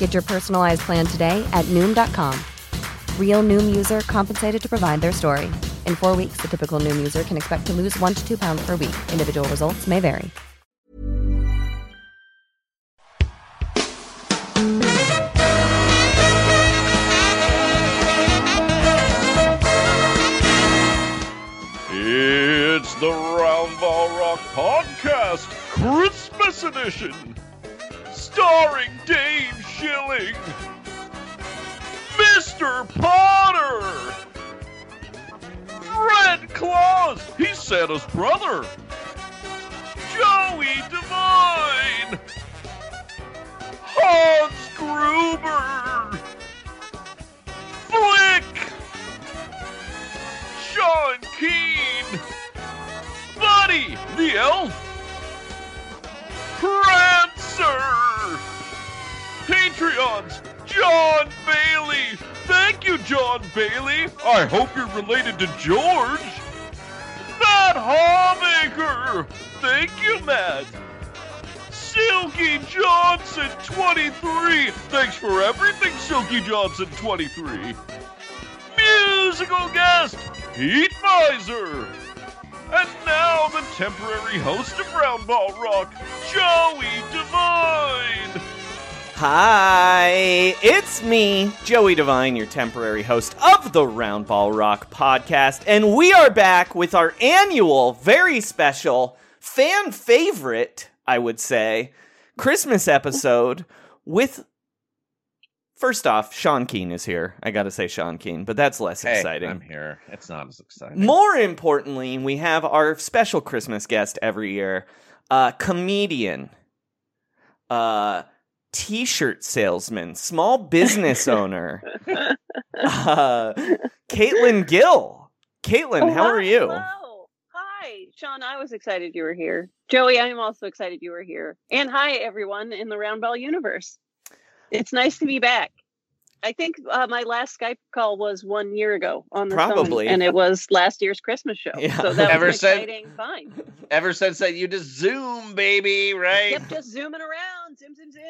Get your personalized plan today at Noom.com. Real Noom user compensated to provide their story. In four weeks, the typical Noom user can expect to lose one to two pounds per week. Individual results may vary. It's the Roundball Rock Podcast Christmas Edition, starring Dave Schilling, Mr. Potter, Red Claus, he's Santa's brother, Joey Devine, Hans Gruber, Flick, Sean Keen, Buddy the Elf, Patreons, John Bailey. Thank you, John Bailey. I hope you're related to George. Matt Hawmaker. Thank you, Matt. Silky Johnson 23. Thanks for everything, Silky Johnson 23. Musical guest, Pete Miser. And now the temporary host of Roundball Rock, Joey Devine. Hi, it's me, Joey Devine, your temporary host of the Roundball Rock podcast, and we are back with our annual, very special, fan favorite, I would say, Christmas episode with. First off, Sean Keen is here. I gotta say Sean Keen, but that's less Hey, exciting. I'm here. It's not as exciting. More importantly, we have our special Christmas guest every year, uh, comedian, uh, t-shirt salesman, small business owner, uh, Caitlin Gill. Caitlin, Oh, how hi, are you? Hello. Hi, Sean. I was excited you were here. Joey, I am also excited you were here. And hi, everyone in the Roundball universe. It's nice to be back. I think uh, my last Skype call was one year ago on the Probably. phone, and it was last year's Christmas show. Yeah. So that Ever was an since- exciting find. Ever since that, you just zoom, baby, right? Yep, just zooming around, zoom, zoom, zoom.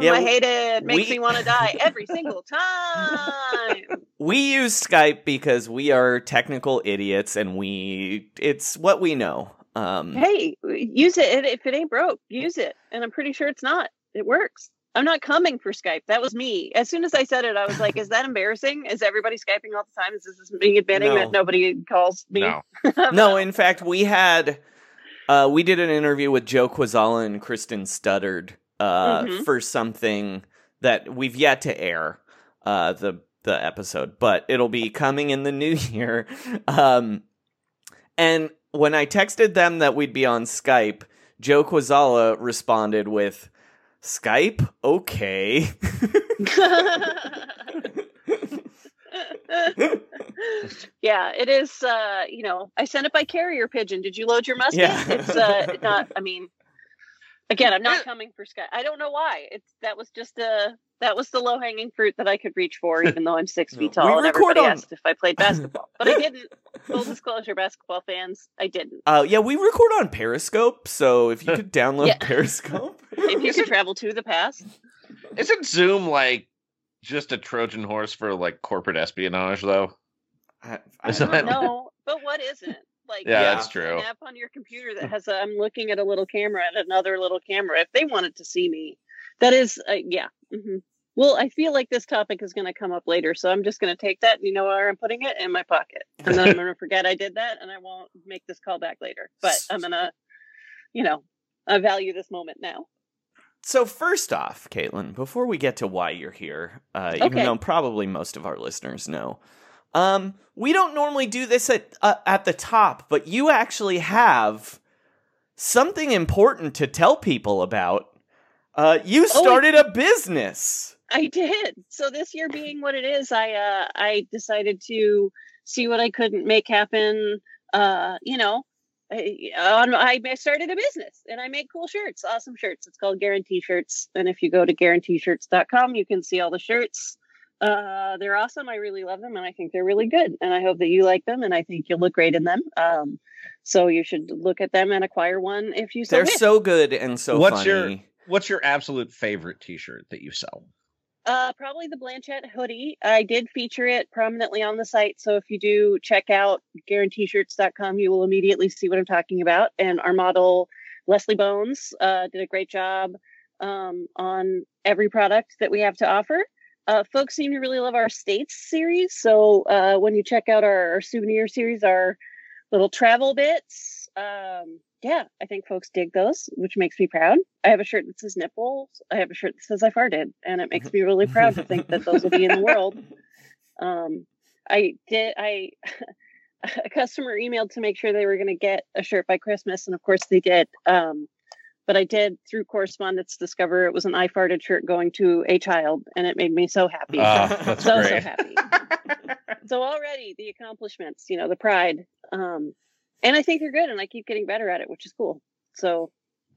Yeah, I hate it. Makes we- me want to die every single time. We use Skype because we are technical idiots and we it's what we know. Um hey, use it. If it ain't broke, use it. And I'm pretty sure it's not. It works. I'm not coming for Skype. That was me. As soon as I said it, I was like, is that embarrassing? Is everybody Skyping all the time? Is this me admitting No. that nobody calls me? No. no, in fact, we had uh, we did an interview with Joe Kwaczala and Kristen Studard uh, Mhm. for something that we've yet to air uh, the the episode, but it'll be coming in the new year. Um, and when I texted them that we'd be on Skype, Joe Kwaczala responded with Skype, okay. yeah, it is. Uh, you know, I sent it by carrier pigeon. Did you load your musket? Yeah. It's uh, not. I mean, Again, I'm not coming for Sky. I don't know why. It's that was just a that was the low hanging fruit that I could reach for, even though I'm six feet tall We and record everybody on- asked if I played basketball, but I didn't. Full disclosure, basketball fans, I didn't. Uh, yeah, we record on Periscope, so if you could download Yeah. Periscope. If you could travel to the past, Isn't Zoom like just a Trojan horse for like corporate espionage though? I, I Isn't don't that- know. no, but what isn't? Like, Yeah, that's an true. app on your computer that has a, I'm looking at a little camera at another little camera. If they wanted to see me, that is, uh, yeah. hmm Well, I feel like this topic is going to come up later, so I'm just going to take that. And you know where I'm putting it in my pocket, and then I'm going to forget I did that, and I won't make this call back later. But I'm going to, you know, I value this moment now. So first off, Caitlin, before we get to why you're here, uh, even though probably most of our listeners know, um, we don't normally do this at uh, at the top, but you actually have something important to tell people about. Uh, you Oh, started a business. I did. So this year being what it is, I uh I decided to see what I couldn't make happen. Uh, you know, I, I started a business and I make cool shirts, awesome shirts. It's called Guarantee Shirts, and if you go to guaranteeshirts.com, you can see all the shirts. Uh, they're awesome. I really love them, and I think they're really good. And I hope that you like them, and I think you'll look great in them. Um, so you should look at them and acquire one if you so They're wish. so good and so What's funny. your- What's your absolute favorite T-shirt that you sell? Uh, probably the Blanchette hoodie. I did feature it prominently on the site. So if you do check out guaranteeshirts.com, you will immediately see what I'm talking about. And our model, Leslie Bones, uh, did a great job um, on every product that we have to offer. Uh, folks seem to really love our states series. So uh, when you check out our, our souvenir series, our little travel bits, um, yeah, I think folks dig those, which makes me proud. I have a shirt that says nipples. I have a shirt that says I farted, and it makes me really proud to think that those will be in the world. Um, I did. I a customer emailed to make sure they were going to get a shirt by Christmas, and of course they did. Um, but I did through correspondence discover it was an I farted shirt going to a child, and it made me so happy. Oh, that's so great. so happy. so already the accomplishments, you know, the pride, um, and I think they're good, and I keep getting better at it, which is cool. So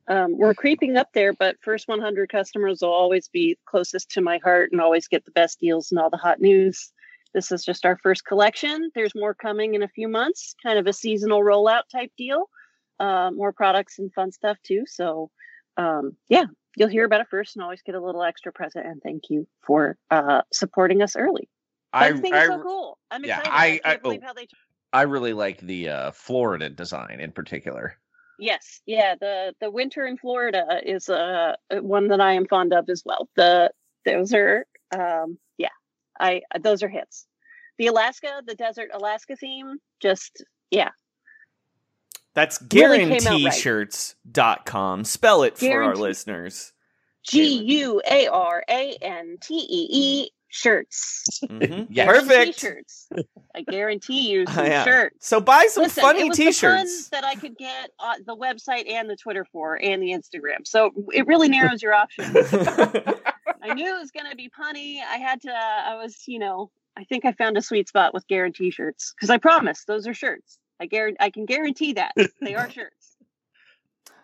um, we're creeping up there, but first 100 customers will always be closest to my heart and always get the best deals and all the hot news. This is just our first collection. There's more coming in a few months, kind of a seasonal rollout type deal. Uh, more products and fun stuff too. So, um, yeah, you'll hear about it first and always get a little extra present. And thank you for uh, supporting us early. I I, so cool. I'm yeah, excited. I- I, I- oh. how they. I really like the uh, Florida design in particular. Yes, yeah. The the winter in Florida is uh one that I am fond of as well. The those are um yeah, I those are hits. The Alaska, the desert Alaska theme, just yeah. That's Really came out right. guaranteeshirts.com. Spell it for our listeners. G U A R A N T E E shirts. Mhm. Yes. Perfect. T-shirts. I guarantee you some Yeah. shirts. So buy some Listen, funny it was the fun t-shirts. that I could get on the website and the Twitter for and the Instagram. So it really narrows your options. I knew it was going to be punny. I had to, I was, you know, I think I found a sweet spot with guarantee shirts because I promise those are shirts. I guarantee, I can guarantee that they are shirts.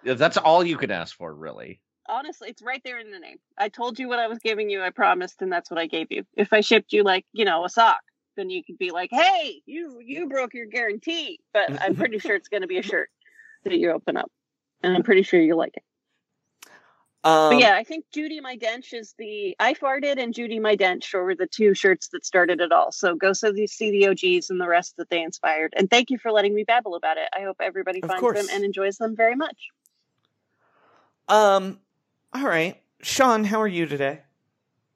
Yeah, That's all you can ask for, really. Honestly, it's right there in the name. I told you what I was giving you. I promised, and that's what I gave you. If I shipped you like, you know, a sock, then you could be like, "Hey, you you broke your guarantee." But I'm pretty sure it's going to be a shirt that you open up, and I'm pretty sure you like it. Um, But yeah, I think Judy My Dench is the I farted and Judy My Dench were the two shirts that started it all. So go so the see the OGs and the rest that they inspired. And thank you for letting me babble about it. I hope everybody finds course. them and enjoys them very much. Um, all right. Sean, how are you today?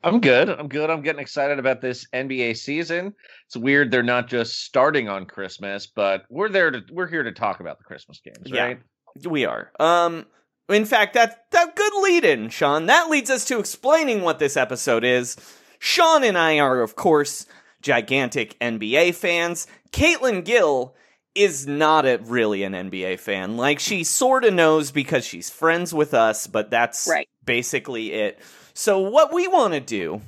I'm good. I'm good. I'm getting excited about this NBA season. It's weird they're not just starting on Christmas, but we're there to we're here to talk about the Christmas games, Yeah. right? We are. Um, in fact, that that good lead in, Sean. That leads us to explaining what this episode is. Sean and I are, of course, gigantic NBA fans. Caitlin Gill is not a, really an NBA fan. Like she sort of knows because she's friends with us, but that's Right. basically it. So what we want to do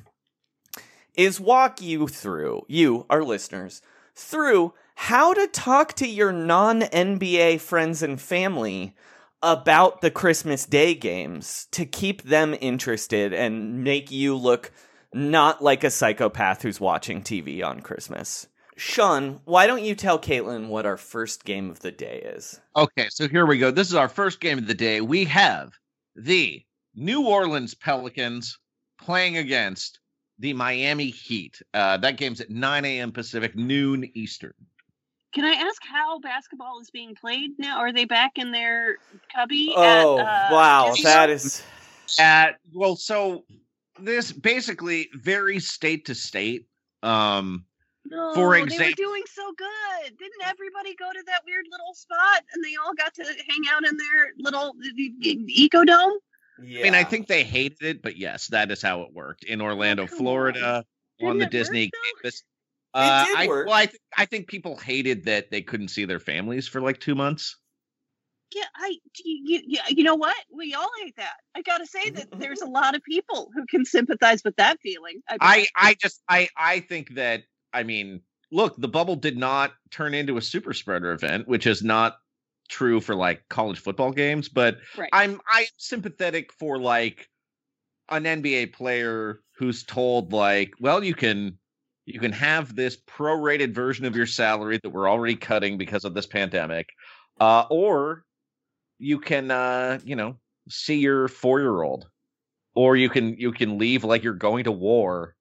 is walk you through, you, our listeners, through how to talk to your non NBA friends and family about the Christmas Day games to keep them interested and make you look not like a psychopath who's watching TV on Christmas. Sean, why don't you tell Caitlin what our first game of the day is? Okay, so here we go. This is our first game of the day. We have the New Orleans Pelicans playing against the Miami Heat. Uh, that game's at 9 a.m. Pacific, noon Eastern. Can I ask how basketball is being played now? Are they back in their cubby? Oh, at, uh, wow. Disney That At well, so this basically varies state to state. Um, No, for they were example- doing so good. Didn't everybody go to that weird little spot and they all got to hang out in their little eco dome? Yeah. I mean, I think they hated it, but yes, that is how it worked in Orlando, come Florida, on. on the Didn't work, Disney campus. Uh, I, well, I, th- I think people hated that they couldn't see their families for like two months. Yeah, I you, you, you know what? We all hate that. I got to say that there's a lot of people who can sympathize with that feeling. I, I, I just, I, I think that, I mean, look, the bubble did not turn into a super spreader event, which is not true for like college football games, but right. I'm I'm sympathetic for like an NBA player who's told like, well, you can you can have this prorated version of your salary that we're already cutting because of this pandemic, uh, or you can uh, you know see your four year old, or you can you can leave like you're going to war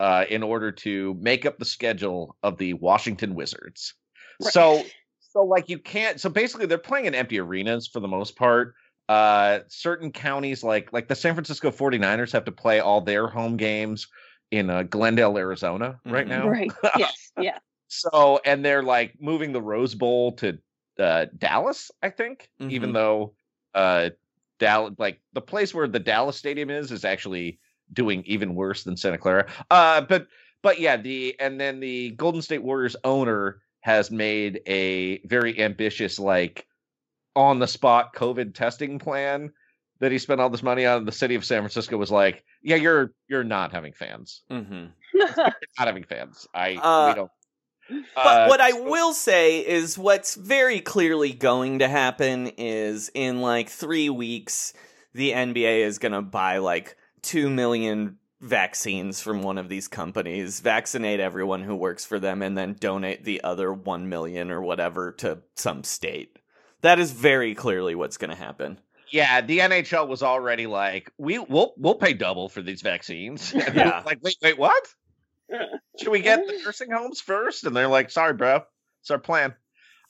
uh, in order to make up the schedule of the Washington Wizards. Right. So so like you can't so basically they're playing in empty arenas for the most part uh certain counties like like the San Francisco 49ers have to play all their home games in uh, Glendale Arizona right Mhm. now right. Yes. Yeah. so and they're like moving the Rose Bowl to uh Dallas I think even Mhm. though uh Dallas like the place where the Dallas stadium is is actually doing even worse than Santa Clara uh but but yeah the and then the Golden State Warriors owner has made a very ambitious like on the spot COVID testing plan that he spent all this money on. The city of San Francisco was like, "Yeah, you're you're not having fans. hmm not having fans. I Uh, we don't." But Uh, what I will say is what's very clearly going to happen is in like three weeks, the NBA is going to buy like 2 million vaccines from one of these companies, vaccinate everyone who works for them, and then donate the other 1 million or whatever to some state. That is very clearly what's going to happen. Yeah, the NHL was already like, "We we'll we'll pay double for these vaccines." And Yeah. like, wait, wait, what? Should we get the nursing homes first? And they're like, "Sorry, bro, it's our plan."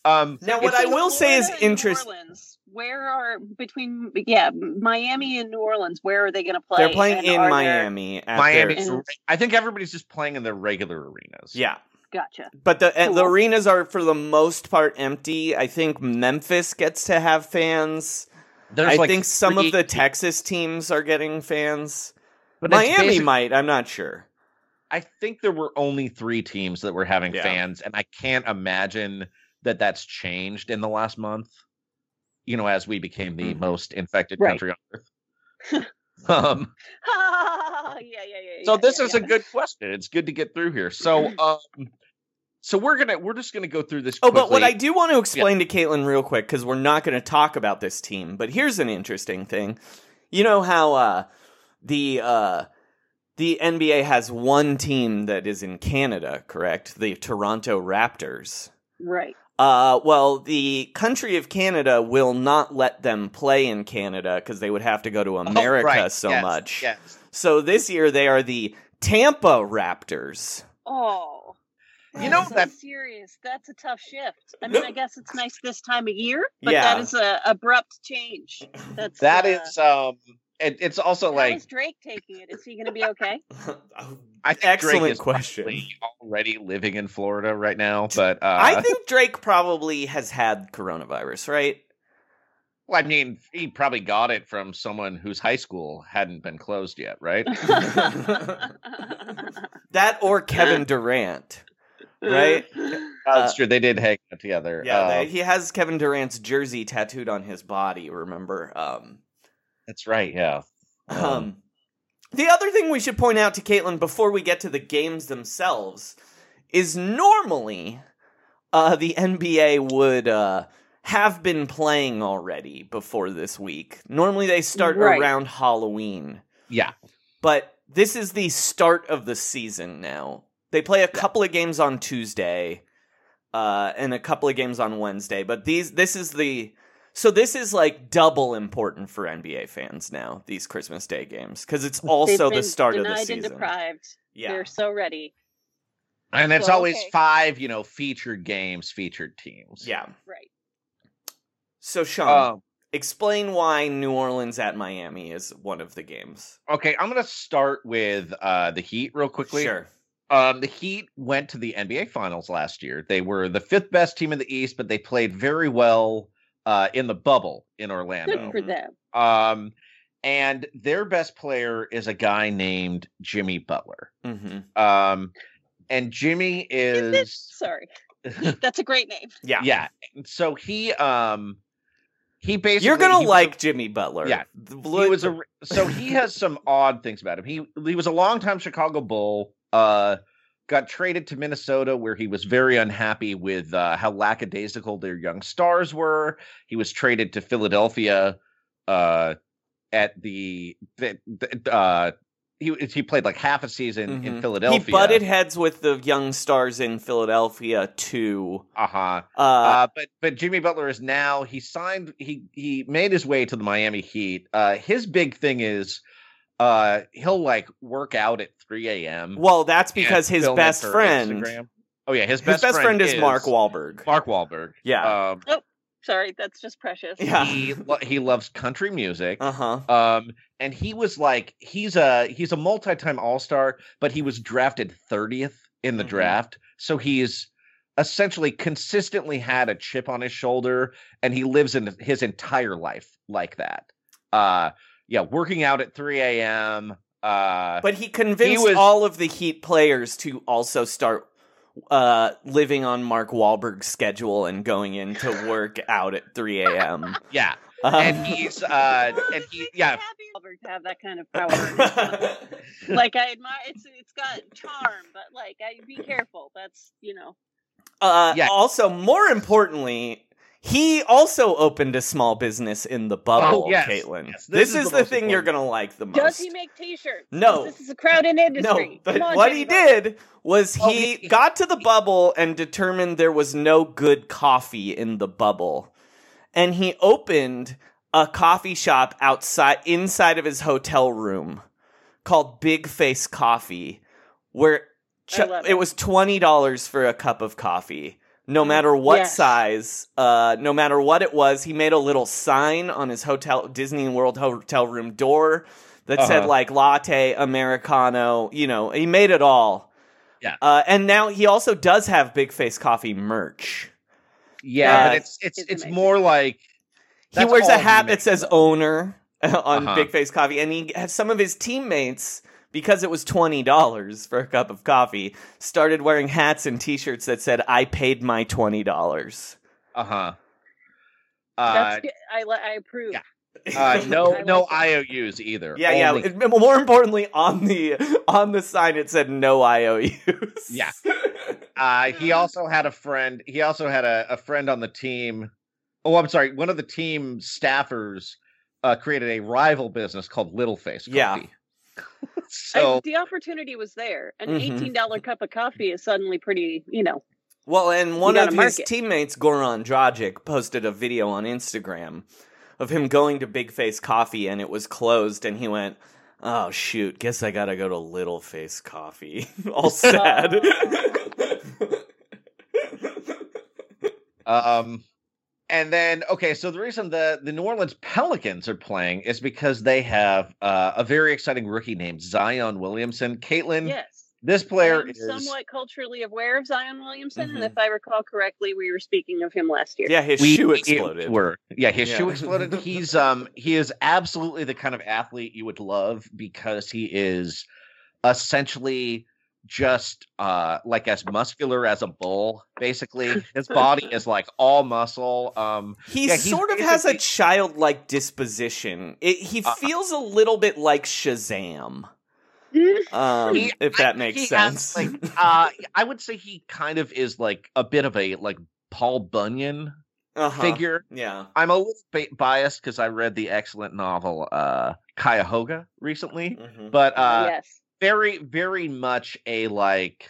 Um, Now, what I will say is Florida and New interest. Orleans, Where are between yeah Miami and New Orleans? Where are they going to play? They're playing And in are there- Miami. Miami. their- I think everybody's just playing in their regular arenas. yeah. Gotcha. But the uh, the arenas are for the most part empty. I think Memphis gets to have fans. There's I like think some of the Texas teams are getting fans. but Miami might. I'm not sure. I think there were only three teams that were having Yeah. fans, and I can't imagine that that's changed in the last month. You know, as we became the Mhm. most infected Right. country on earth. um, yeah, yeah, yeah. so yeah, this yeah, is a good question. It's good to get through here. So, um, so we're gonna we're just gonna go through this. Oh, but what I do want to explain to Caitlin real quick because we're not going to talk about this team. But here's an interesting thing. You know how uh, the uh, the NBA has one team that is in Canada, correct? The Toronto Raptors. right. Uh, well, the country of Canada will not let them play in Canada because they would have to go to Oh, America right. so Yes, much. Yes. So this year they are the Tampa Raptors. Oh, You know, so that- serious. That's a tough shift. I mean, I guess it's nice this time of year, but Yeah. that is a abrupt change. That's That uh, is um, it, it's also How like is Drake taking it? Is he going to be okay? I think Excellent Drake is question. probably already living in Florida right now, but uh, I think Drake probably has had coronavirus, right? Well, I mean, he probably got it from someone whose high school hadn't been closed yet, right? That or Kevin Durant, right? That's true. They did hang out together. Yeah, Uh, they, he has Kevin Durant's jersey tattooed on his body. Remember? Um, that's right. Yeah. Um, Um, the other thing we should point out to Caitlin before we get to the games themselves is normally uh, the NBA would uh, have been playing already before this week. Normally they start Right. around Halloween, Yeah. but this is the start of the season now. They play a couple of games on Tuesday, uh, and a couple of games on Wednesday. But these, this is the so this is like double important for NBA fans now. These Christmas Day games because it's also the start of the denied and season. deprived. Yeah, They're so ready. And it's Well, always okay. five, you know, featured games, featured teams. yeah. Right. So Sean, Um, explain why New Orleans at Miami is one of the games. okay, I'm gonna start with uh the Heat real quickly. Sure. Um, the Heat went to the NBA Finals last year. They were the fifth best team in the East, but they played very well uh, in the bubble in Orlando. Good for them. Um, and their best player is a guy named Jimmy Butler. hmm Um, and Jimmy Is Sorry. That's a great name. Yeah. yeah. So he um he basically You're gonna he was like Jimmy Butler. Yeah. The he was a so he has some odd things about him. He he was a longtime Chicago Bull. Uh, got traded to Minnesota where he was very unhappy with uh, how lackadaisical their young stars were. He was traded to Philadelphia. Uh, at the, the, the uh he he played like half a season in Mhm. Philadelphia. He butted heads with the young stars in Philadelphia too. uh-huh. Uh, Uh, but but Jimmy Butler is now he signed he he made his way to the Miami Heat. Uh, his big thing is uh he'll like work out at 3 a.m. well, that's because his best friend, Instagram. Oh yeah, his his best, best, friend, is, Mark Wahlberg. Mark Wahlberg. Yeah. Um, Sorry, that's just precious. Yeah. he lo- he loves country music. Uh huh. Um, and he was like, he's a he's a multi-time All-Star, but he was drafted 30th in the Mhm. draft, so he's essentially consistently had a chip on his shoulder, and he lives in his entire life like that. Uh, yeah, working out at 3 a.m. Uh, But he convinced was- all of the Heat players to also start uh, living on Mark Wahlberg's schedule and going in to work out at 3 a.m. yeah, Um, and he's uh, and he yeah, Happy Albert to have that kind of power. like I admire it's it's got charm, but like I be careful. That's you know. Uh, Yeah. Also, more importantly, he also opened a small business in the oh, bubble, Oh, yes, Caitlin. yes, this, this is is the the, most thing you're gonna like the most. Does he make T-shirts? No. This is a crowded industry. No, but on, what Jimmy he Butler. did was Oh, he he- got to the bubble and determined there was no good coffee in the bubble. And he opened a coffee shop outside inside of his hotel room called Big Face Coffee where ch- it it. was $20 for a cup of coffee. No matter what Yes. size, uh, no matter what it was, he made a little sign on his hotel Disney World hotel room door that said Uh-huh. like latte, americano. You know, he made it all. Yeah. Uh, and now he also does have Big Face Coffee merch. yeah, Uh, but it's it's it's it's amazing. more like he wears a hat that says though. owner on Uh-huh. Big Face Coffee, and he has some of his teammates because it was twenty dollars for a cup of coffee. Started wearing hats and T-shirts that said "I paid my twenty dollars." uh-huh. Uh That's good. I li- I approve. yeah. Uh, no, I no like IOUs either. Yeah, yeah. Only- It- More importantly, on the on the sign it said no IOUs. Yeah. Uh, he also had a friend. He also had a, a friend on the team. Oh, I'm sorry. One of the team staffers uh, created a rival business called Little Face Coffee. Yeah. So I, the opportunity was there. An Mhm. eighteen dollar cup of coffee is suddenly pretty. You know. Well, and one of his market. teammates, Goran Dragic, posted a video on Instagram of him going to Big Face Coffee and it was closed, and he went, "Oh shoot, guess I gotta go to Little Face Coffee." All sad. Um, and then okay, so the reason the the New Orleans Pelicans are playing is because they have uh, a very exciting rookie named Zion Williamson. Caitlin, Yes. this player I'm is Mm-hmm. somewhat culturally aware of Zion Williamson, Mhm. and if I recall correctly, we were speaking of him last year. yeah, his we- shoe exploded. Were yeah, his shoe exploded. He's um he is absolutely the kind of athlete you would love because he is essentially just uh like as muscular as a bull basically his body is like all muscle um He Yeah, sort of has a childlike disposition. It, he Uh, feels a little bit like Shazam. Um, He- if that think makes he has, sense. like uh i would say he kind of is like a bit of a like paul bunyan Uh-huh. figure. Yeah. I'm a little bit biased because I read the excellent novel uh, Cuyahoga recently, Mhm. but uh, yes. Very, very much a like,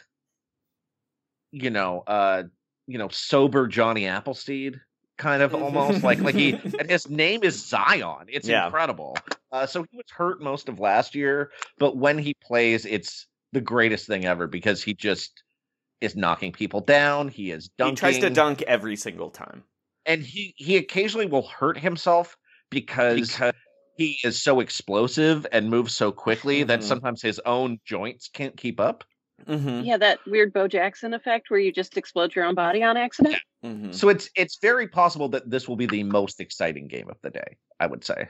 you know, uh, you know, sober Johnny Appleseed kind of almost like like he and his name is Zion. It's Yeah. incredible. Uh, so he was hurt most of last year, but when he plays, it's the greatest thing ever because he just is knocking people down. He is dunking. He tries to dunk every single time. and he he occasionally will hurt himself because he is so explosive and moves so quickly that Mhm. sometimes his own joints can't keep up. Mm-hmm. Yeah, that weird Bo Jackson effect where you just explode your own body on accident. Mm-hmm. So it's it's very possible that this will be the most exciting game of the day. I would say.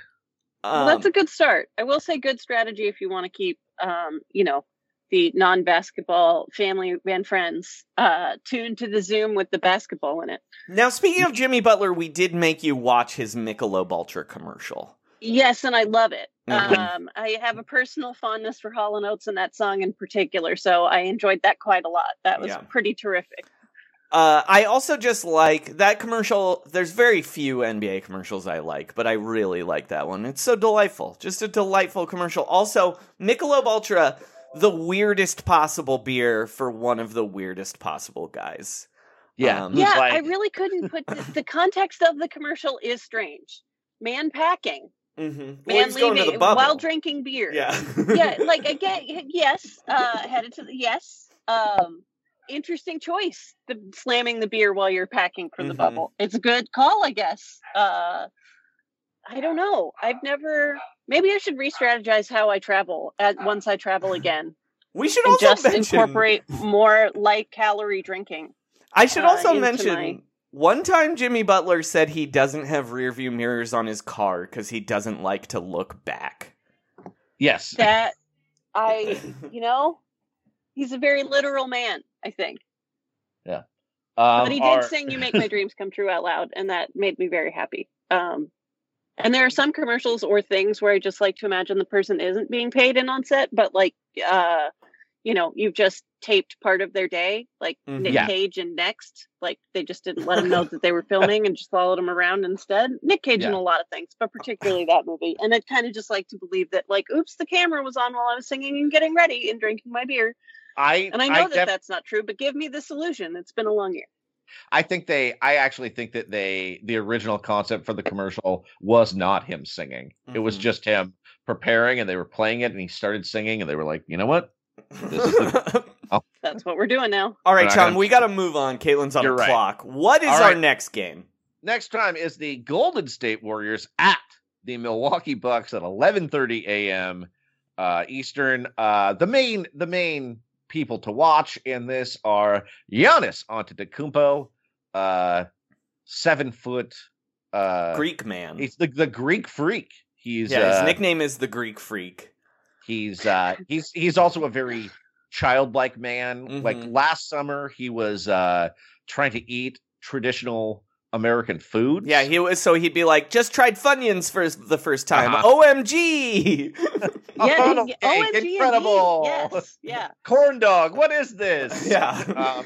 well, that's a good start. I will say good strategy if you want to keep, um, you know, the non-basketball family and friends uh, tuned to the Zoom with the basketball in it. now, speaking of Jimmy Butler, we did make you watch his Michelob Ultra commercial. Yes, and I love it. Mhm. Um, I have a personal fondness for Hall and Oates and that song in particular, so I enjoyed that quite a lot. That was Yeah. pretty terrific. Uh, I also just like that commercial. There's very few NBA commercials I like, but I really like that one. It's so delightful. Just a delightful commercial. Also, Michelob Ultra, the weirdest possible beer for one of the weirdest possible guys. Yeah, Um, yeah, like- I really couldn't put the, the context of the commercial is strange. Man packing, Mm-hmm. man Well, he's going to leaving the while drinking beer. Yeah. yeah, like again, yes, uh, headed to the yes. Um, interesting choice. The slamming the beer while you're packing for the Mhm. bubble. It's a good call, I guess. Uh, I don't know. I've never. Maybe I should re-strategize how I travel at once I travel again, we should also just mention. incorporate more light calorie drinking. I should uh, also into mention. my- One time, Jimmy Butler said he doesn't have rear view mirrors on his car because he doesn't like to look back. yes. That I, you know, he's a very literal man. I think. Yeah. Um, but he did our- sing "You Make My Dreams Come True" out loud, and that made me very happy. Um, and there are some commercials or things where I just like to imagine the person isn't being paid in on set, but like, uh, you know, you've just taped part of their day, like Mhm. Nick Yeah. Cage and Next. Like they just didn't let them know that they were filming and just followed them around instead. Nick Cage in Yeah. a lot of things, but particularly that movie. And I'd kind of just like to believe that, like, oops, the camera was on while I was singing and getting ready and drinking my beer. I And I know that def- that's not true, but give me this illusion. It's been a long year. I think they. I actually think that they. The original concept for the commercial was not him singing. It was Mhm. just him preparing, and they were playing it, and he started singing, and they were like, you know what? This is the- That's what we're doing now. All right, We're Sean, gonna- we got to move on. Caitlin's on You're the right. clock. What is All our next game? Next time is the Golden State Warriors at the Milwaukee Bucks at 11:30 a.m. Uh, Eastern. Uh, the main the main people to watch in this are Giannis Antetokounmpo, uh, seven foot. Uh, Greek man. He's the the Greek freak. He's yeah, his uh, nickname is the Greek Freak. He's uh he's he's also a very childlike man. Like Mhm. last summer he was uh trying to eat traditional American food. Yeah, he was. So he'd be like, "Just tried Funyuns for the first time. Uh-huh. OMG!" Yeah, Oh, okay, OMG incredible. Yes, yeah. corn dog. What is this? yeah.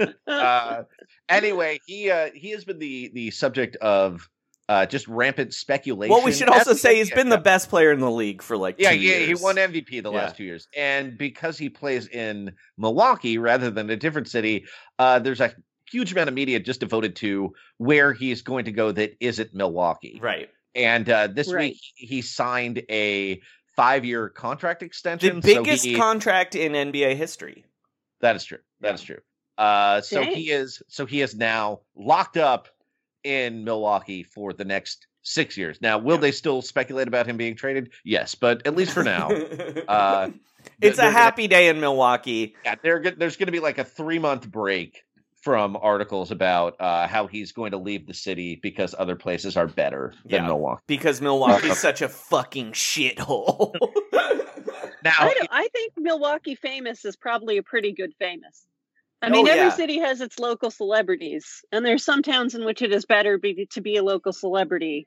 Um, uh, anyway, he uh he has been the the subject of uh just rampant speculation. well, we should also the say he's been the best player in the league for like Yeah, two yeah, he won MVP the Yeah. last two years, and because he plays in Milwaukee rather than a different city, uh, there's a huge amount of media just devoted to where he's going to go that isn't Milwaukee. Right. And uh, this Right. week he signed a five-year contract The extension. so biggest he- contract in NBA history. that is true. That Yeah. is true. Uh, so Dang. he is so he is now locked up in Milwaukee for the next six years. Now, will Yeah. they still speculate about him being traded? Yes, but at least for now. uh, it's they're a gonna- happy day in Milwaukee. Yeah, there, there's going to be like a three month break from articles about uh, how he's going to leave the city because other places are better than Yeah. Milwaukee. because Milwaukee's such a fucking shithole. Now, I, I think Milwaukee famous is probably a pretty good famous. I Oh, mean, every yeah. city has its local celebrities, and there's some towns in which it is better be, to be a local celebrity.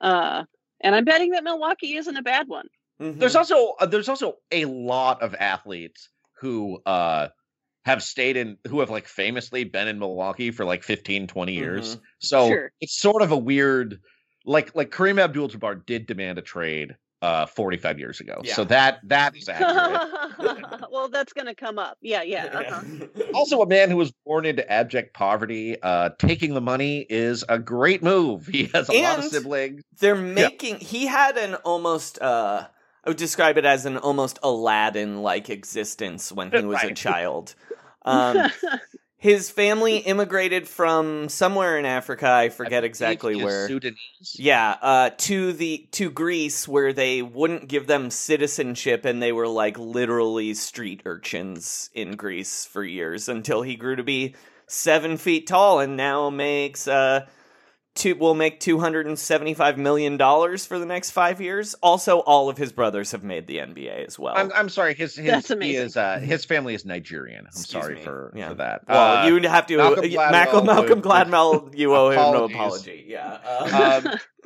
Uh, and I'm betting that Milwaukee isn't a bad one. Mhm. there's also uh, there's also a lot of athletes who uh, have stayed in who have like famously been in Milwaukee for like 15 20 years. Mhm. So Sure. it's sort of a weird like like Kareem Abdul-Jabbar did demand a trade uh 45 years ago. So that that is accurate. well, that's going to come up. Yeah, yeah. Uh-huh. also a man who was born into abject poverty, uh taking the money is a great move. He has a lot of siblings. They're making. He had an almost. uh I would describe it as an almost Aladdin like existence when he was a child. Um, his family immigrated from somewhere in Africa. I I forget believe exactly where. Sudanese. Yeah, uh, to the to Greece, where they wouldn't give them citizenship, and they were like literally street urchins in Greece for years until he grew to be seven feet tall, and now makes uh, two will make two hundred and seventy five million dollars for the next five years. Also, all of his brothers have made the NBA as well. I'm, I'm sorry. His his That's he is uh, his family is Nigerian. I'm Excuse sorry me. for, Yeah. for that. well, Uh, you'd have to Malcolm Malcolm, Gladwell Malcolm, would- Gladwell. You owe him no apology. Yeah. Uh,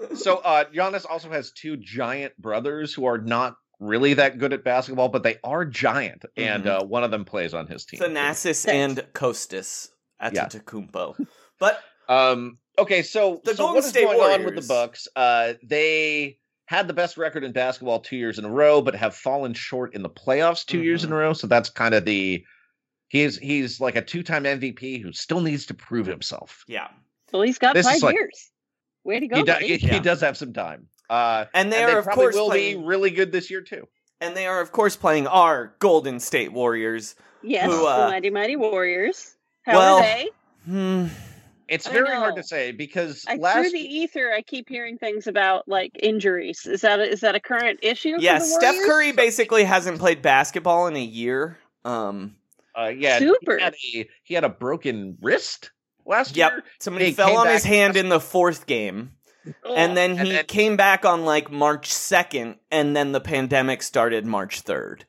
um, so uh, Giannis also has two giant brothers who are not really that good at basketball, but they are giant, and Mhm. uh, one of them plays on his team. Thanasis and Costas Yeah. Antetokounmpo. But Um. Okay. So, The so what is State going on with the Warriors. Bucks? Uh, they had the best record in basketball two years in a row, but have fallen short in the playoffs 2 years in Mm-hmm. a row. So that's kind of the he's he's like a two time MVP who still needs to prove himself. yeah. well, he's got This five like- years. Way to go. he, do, he, Yeah. he does have some time. Uh, And they and are they of course will playing be really good this year too. and they are of course playing our Golden State Warriors. yes, who, uh, the Mighty Mighty Warriors. How well, are they? Hmm. It's I very hard to say because I last through the ether, I keep hearing things about like injuries. Is that a, is that a current issue? Yeah, for the Steph Curry basically hasn't played basketball in a year. Um uh, yeah, Super. He had, a, he had a broken wrist last year. Yep. year. Somebody He fell on his hand in the fourth game. Ugh. And then And he then- came back on like March 2nd, and then the pandemic started March 3rd.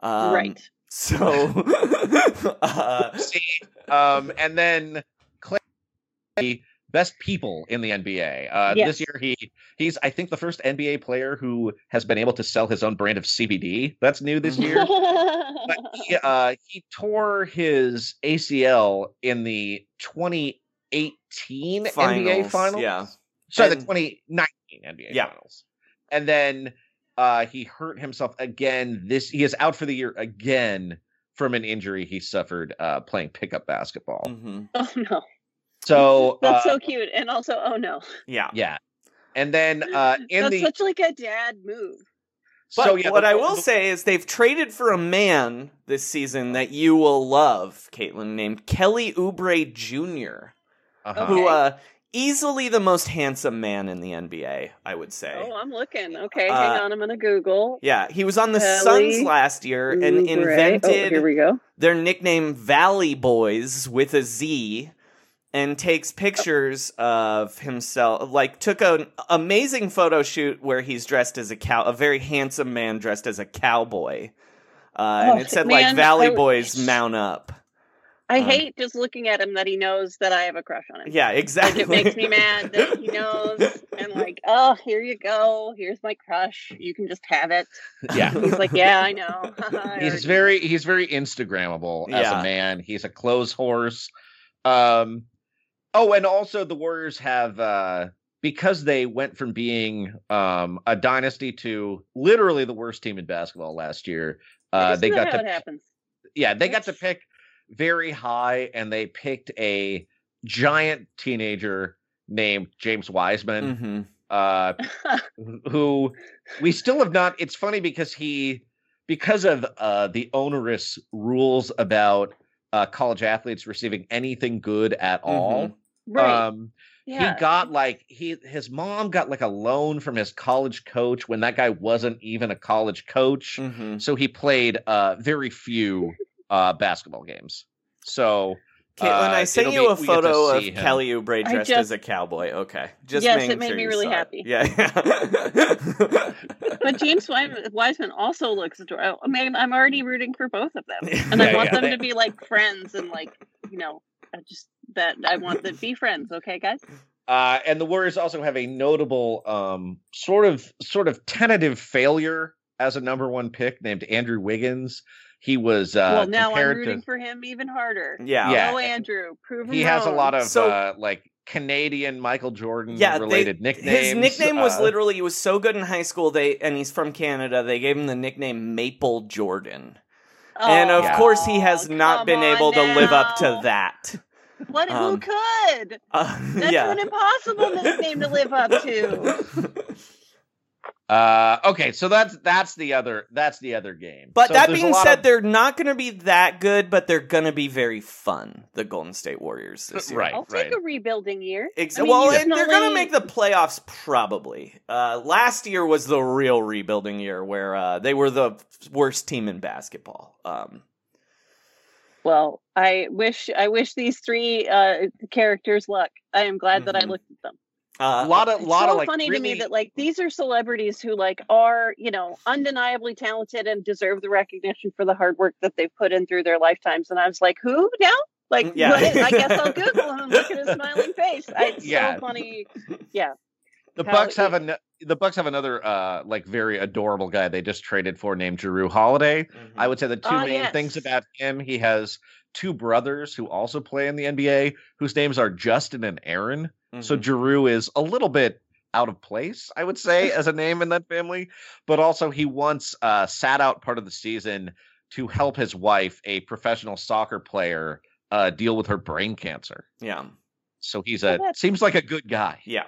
Um, right. So, uh, See, um, and then Clay, the best people in the NBA. Uh, Yes. This year, he he's I think the first NBA player who has been able to sell his own brand of CBD. That's new this year. but he, uh, he tore his ACL in the 2018 NBA finals. Yeah. Sorry, And- the 2019 NBA Yeah. finals. And then uh, he hurt himself again. This he is out for the year again from an injury he suffered uh, playing pickup basketball. hmm oh no, So that's uh, so cute. And also, oh no, Yeah. yeah. And then uh, in that's the such like a dad move. But so yeah, what the- I will the- say is they've traded for a man this season that you will love, Caitlin, named Kelly Oubre Jr., uh-huh. who Okay. uh easily the most handsome man in the NBA, I would say. Oh, I'm looking. Okay, Uh, hang on. I'm gonna Google. Yeah, he was on the Kelly Suns last year and Oubre. invented Oh, here we go. their nickname Valley Boys with a Z and takes pictures of himself like took an amazing photo shoot where he's dressed as a cow a very handsome man dressed as a cowboy uh, and Oh, it said man, like Valley I- Boys mount up I Um, hate just looking at him that he knows that I have a crush on him. yeah Like exactly it makes me mad that he knows and like, oh, here you go. Here's my crush. You can just have it. yeah. He's like, yeah, I know. I he's already- very he's very instagrammable as Yeah. a man he's a clothes horse um oh and also the warriors have uh because they went from being um a dynasty to literally the worst team in basketball last year uh they got to it happens. yeah they got to pick very high and they picked a giant teenager named james wiseman Mhm. uh who we still have not it's funny because he because of uh the onerous rules about uh college athletes receiving anything good at all right. um yeah. he got like he his mom got like a loan from his college coach when that guy wasn't even a college coach Mhm. so he played uh very few uh basketball games so Caitlin, uh, I sent you a be- we get to photo of him. Kelly Oubre dressed just- as a cowboy. Okay, just Yes, it made sure me really saw it. happy. Yeah, but James Wiseman, Wiseman also looks adorable. I mean, I'm already rooting for both of them, and I want yeah, them they- to be like friends and like you know, I just that I want to be friends. Okay, guys. Uh, and the Warriors also have a notable, um, sort of, sort of tentative failure as a number one pick named Andrew Wiggins. He was uh, well, now I'm rooting to, for him even harder. Yeah. Yeah. Oh, Andrew, prove him he has a lot of So- uh, like Canadian Michael Jordan Yeah, they- related nicknames. His nickname was uh, literally he was so good in high school they and he's from Canada. They gave him the nickname Maple Jordan. and of Oh, course he has not been on able to live up to that. What? um, who could? Uh, That's yeah. an impossible nickname to live up to. Uh, okay, so that's that's the other that's the other game. But So that being said, of- they're not going to be that good, but they're going to be very fun. The Golden State Warriors this year. Right. I'll take a rebuilding year. Ex- I mean, well, you and they're going to make the playoffs probably. Uh, last year was the real rebuilding year where uh, they were the worst team in basketball. Um, Well, I wish I wish these three uh, characters luck. I am glad that I Mhm. looked at them. uh, a lot of lot so of like funny to me that like these are celebrities who like are you know undeniably talented and deserve the recognition for the hard work that they've put in through their lifetimes. And I was like, who now? Like, Yeah. what is- I guess I'll Google him. Look at his smiling face. I, it's Yeah. so funny. Yeah, The how Bucks have a an the Bucks have another uh like very adorable guy they just traded for named Jrue Holiday. I would say the two Ah, main yes. things about him, he has two brothers who also play in the NBA whose names are Justin and Aaron. So Mhm. Jrue is a little bit out of place, I would say, as a name in that family. But also he once uh sat out part of the season to help his wife, a professional soccer player, uh deal with her brain cancer. yeah, So he's a that's- seems like a good guy. yeah.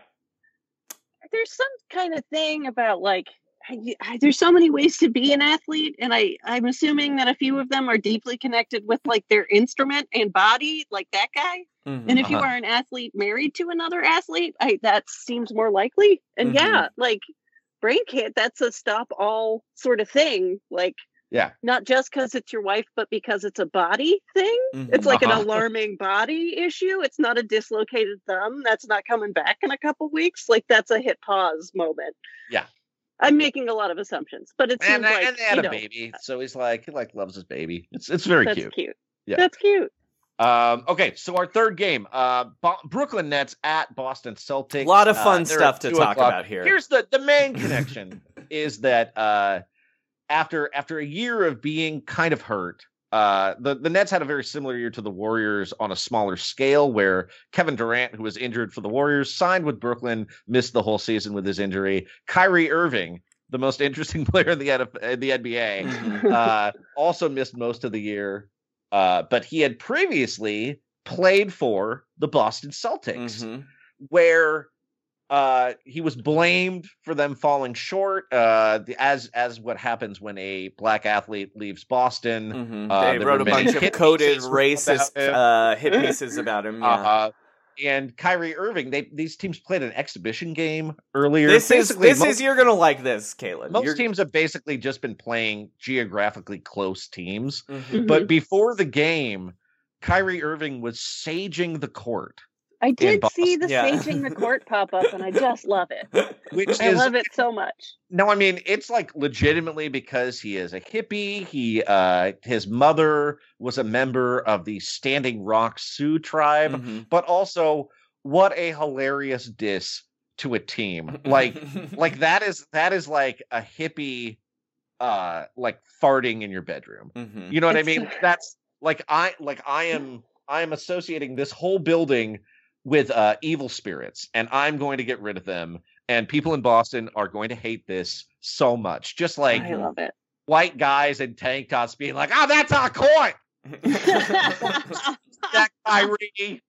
There's some kind of thing about like I, I- there's so many ways to be an athlete, and I I'm assuming that a few of them are deeply connected with like their instrument and body, like that guy. Mhm. And if you Uh-huh. are an athlete married to another athlete, I, that seems more likely. And Mhm. yeah, like brain can't, that's a stop all sort of thing. Like, Yeah. not just because it's your wife, but because it's a body thing. Mhm. It's like Uh-huh. an alarming body issue. It's not a dislocated thumb that's not coming back in a couple weeks. Like, that's a hit pause moment. Yeah. I'm making a lot of assumptions, but it seems And, like and they had a know, baby, so he's like he like loves his baby. It's it's very that's cute. cute. Yeah. That's cute. Um, okay, so our third game, uh, Bo- Brooklyn Nets at Boston Celtics. A lot of fun Uh, stuff to talk o'clock. about here. Here's the the main connection is that uh, after after a year of being kind of hurt, uh, the the Nets had a very similar year to the Warriors on a smaller scale, where Kevin Durant, who was injured for the Warriors, signed with Brooklyn, missed the whole season with his injury. Kyrie Irving, the most interesting player in the NF- in the NBA, Mhm. uh, also missed most of the year. Uh, but he had previously played for the Boston Celtics, Mhm. where uh, he was blamed for them falling short. Uh, the, as as what happens when a black athlete leaves Boston. Mhm. Uh, they wrote a bunch of coded racist uh, hit pieces about him. Yeah. Uh, and Kyrie Irving, they these teams played an exhibition game earlier. this is Basically, this most- is you're gonna like this, Caleb. most You're- teams have basically just been playing geographically close teams. Mhm. But before the game, Kyrie Irving was saging the court, I did see the Yeah. saging the court pop up, and I just love it. which I is love it so much. no, I mean it's like legitimately because he is a hippie. He, uh, his mother was a member of the Standing Rock Sioux tribe, Mhm. but also what a hilarious diss to a team. Like, like that is that is like a hippie, uh, like farting in your bedroom. Mhm. You know what I mean? That's like I like I am I am associating this whole building with uh evil spirits and I'm going to get rid of them and people in Boston are going to hate this so much. Just like I love it. white guys in tank tops being like, "Oh, that's our coin." That Kyrie.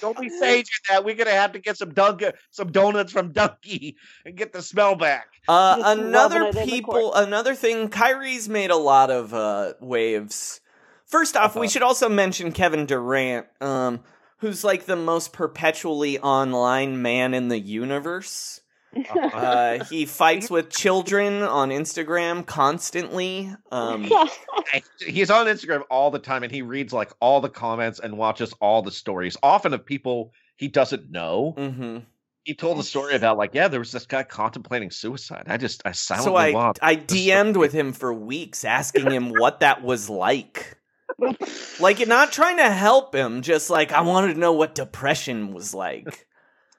Don't be saging that. We're gonna have to get some dunk some donuts from Dunky and get the smell back. Uh, another rubbing it in the people, another thing. Kyrie's made a lot of uh, waves. First off, we Uh-huh. should also mention Kevin Durant, um, who's like the most perpetually online man in the universe. Uh, he fights with children on Instagram constantly. Um, He's on Instagram all the time and he reads like all the comments and watches all the stories, often of people he doesn't know. mhm. He told a story about like, yeah, there was this guy contemplating suicide. I just I silently So I. I DM'd with him for weeks, asking him what that was like. Like, not trying to help him, just like I wanted to know what depression was like.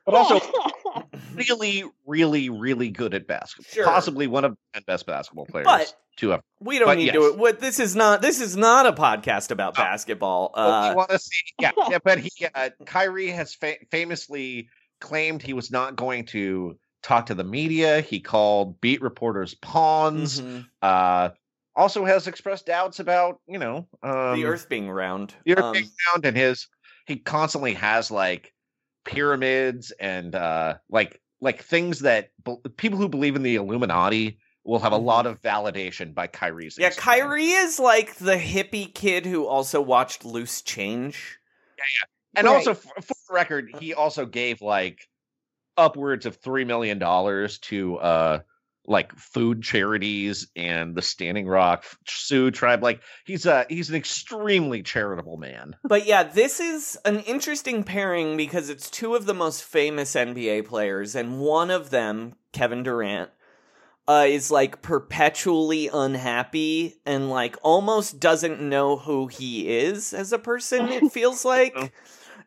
But also, really, really, really good at basketball. Sure. Possibly one of the best basketball players But- to ever. We don't But need yes. to. What this is not. This is not a podcast about No. basketball. But Uh, we want to see, yeah, yeah, but he, uh, Kyrie has fa- famously claimed he was not going to talk to the media. He called beat reporters pawns. mhm. Uh, also has expressed doubts about, you know, um, the Earth being round. the Earth Um, being round and his. He constantly has like pyramids and uh, like like things that be- people who believe in the Illuminati will have a lot of validation by Kyrie's. Mm-hmm. yeah, Instagram. Kyrie is like the hippie kid who also watched Loose Change. Yeah, yeah. And Right. also, for, for the record, he also gave like upwards of three million dollars to uh like food charities and the Standing Rock Sioux tribe. Like he's a he's an extremely charitable man. But yeah, this is an interesting pairing because it's two of the most famous NBA players, and one of them, Kevin Durant, uh, is like perpetually unhappy and like almost doesn't know who he is as a person, it feels like.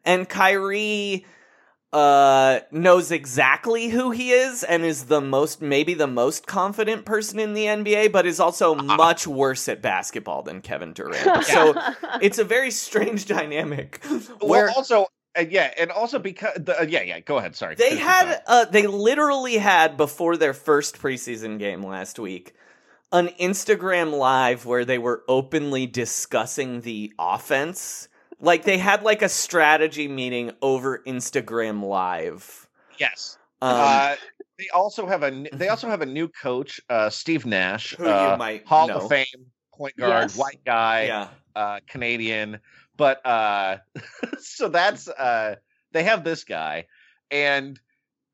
And Kyrie uh knows exactly who he is and is the most maybe the most confident person in the NBA but is also much worse at basketball than Kevin Durant. So it's a very strange dynamic where well, also. Uh, yeah, and also because the, uh, yeah, yeah. Go ahead. Sorry. they had uh they literally had before their first preseason game last week an Instagram live where they were openly discussing the offense. Like they had like a strategy meeting over Instagram live. yes. Um, uh, they also have a they also have a new coach, uh, Steve Nash, Who you uh, might Hall know. of Fame point guard, Yes. white guy. yeah. uh Canadian, but uh so that's uh they have this guy and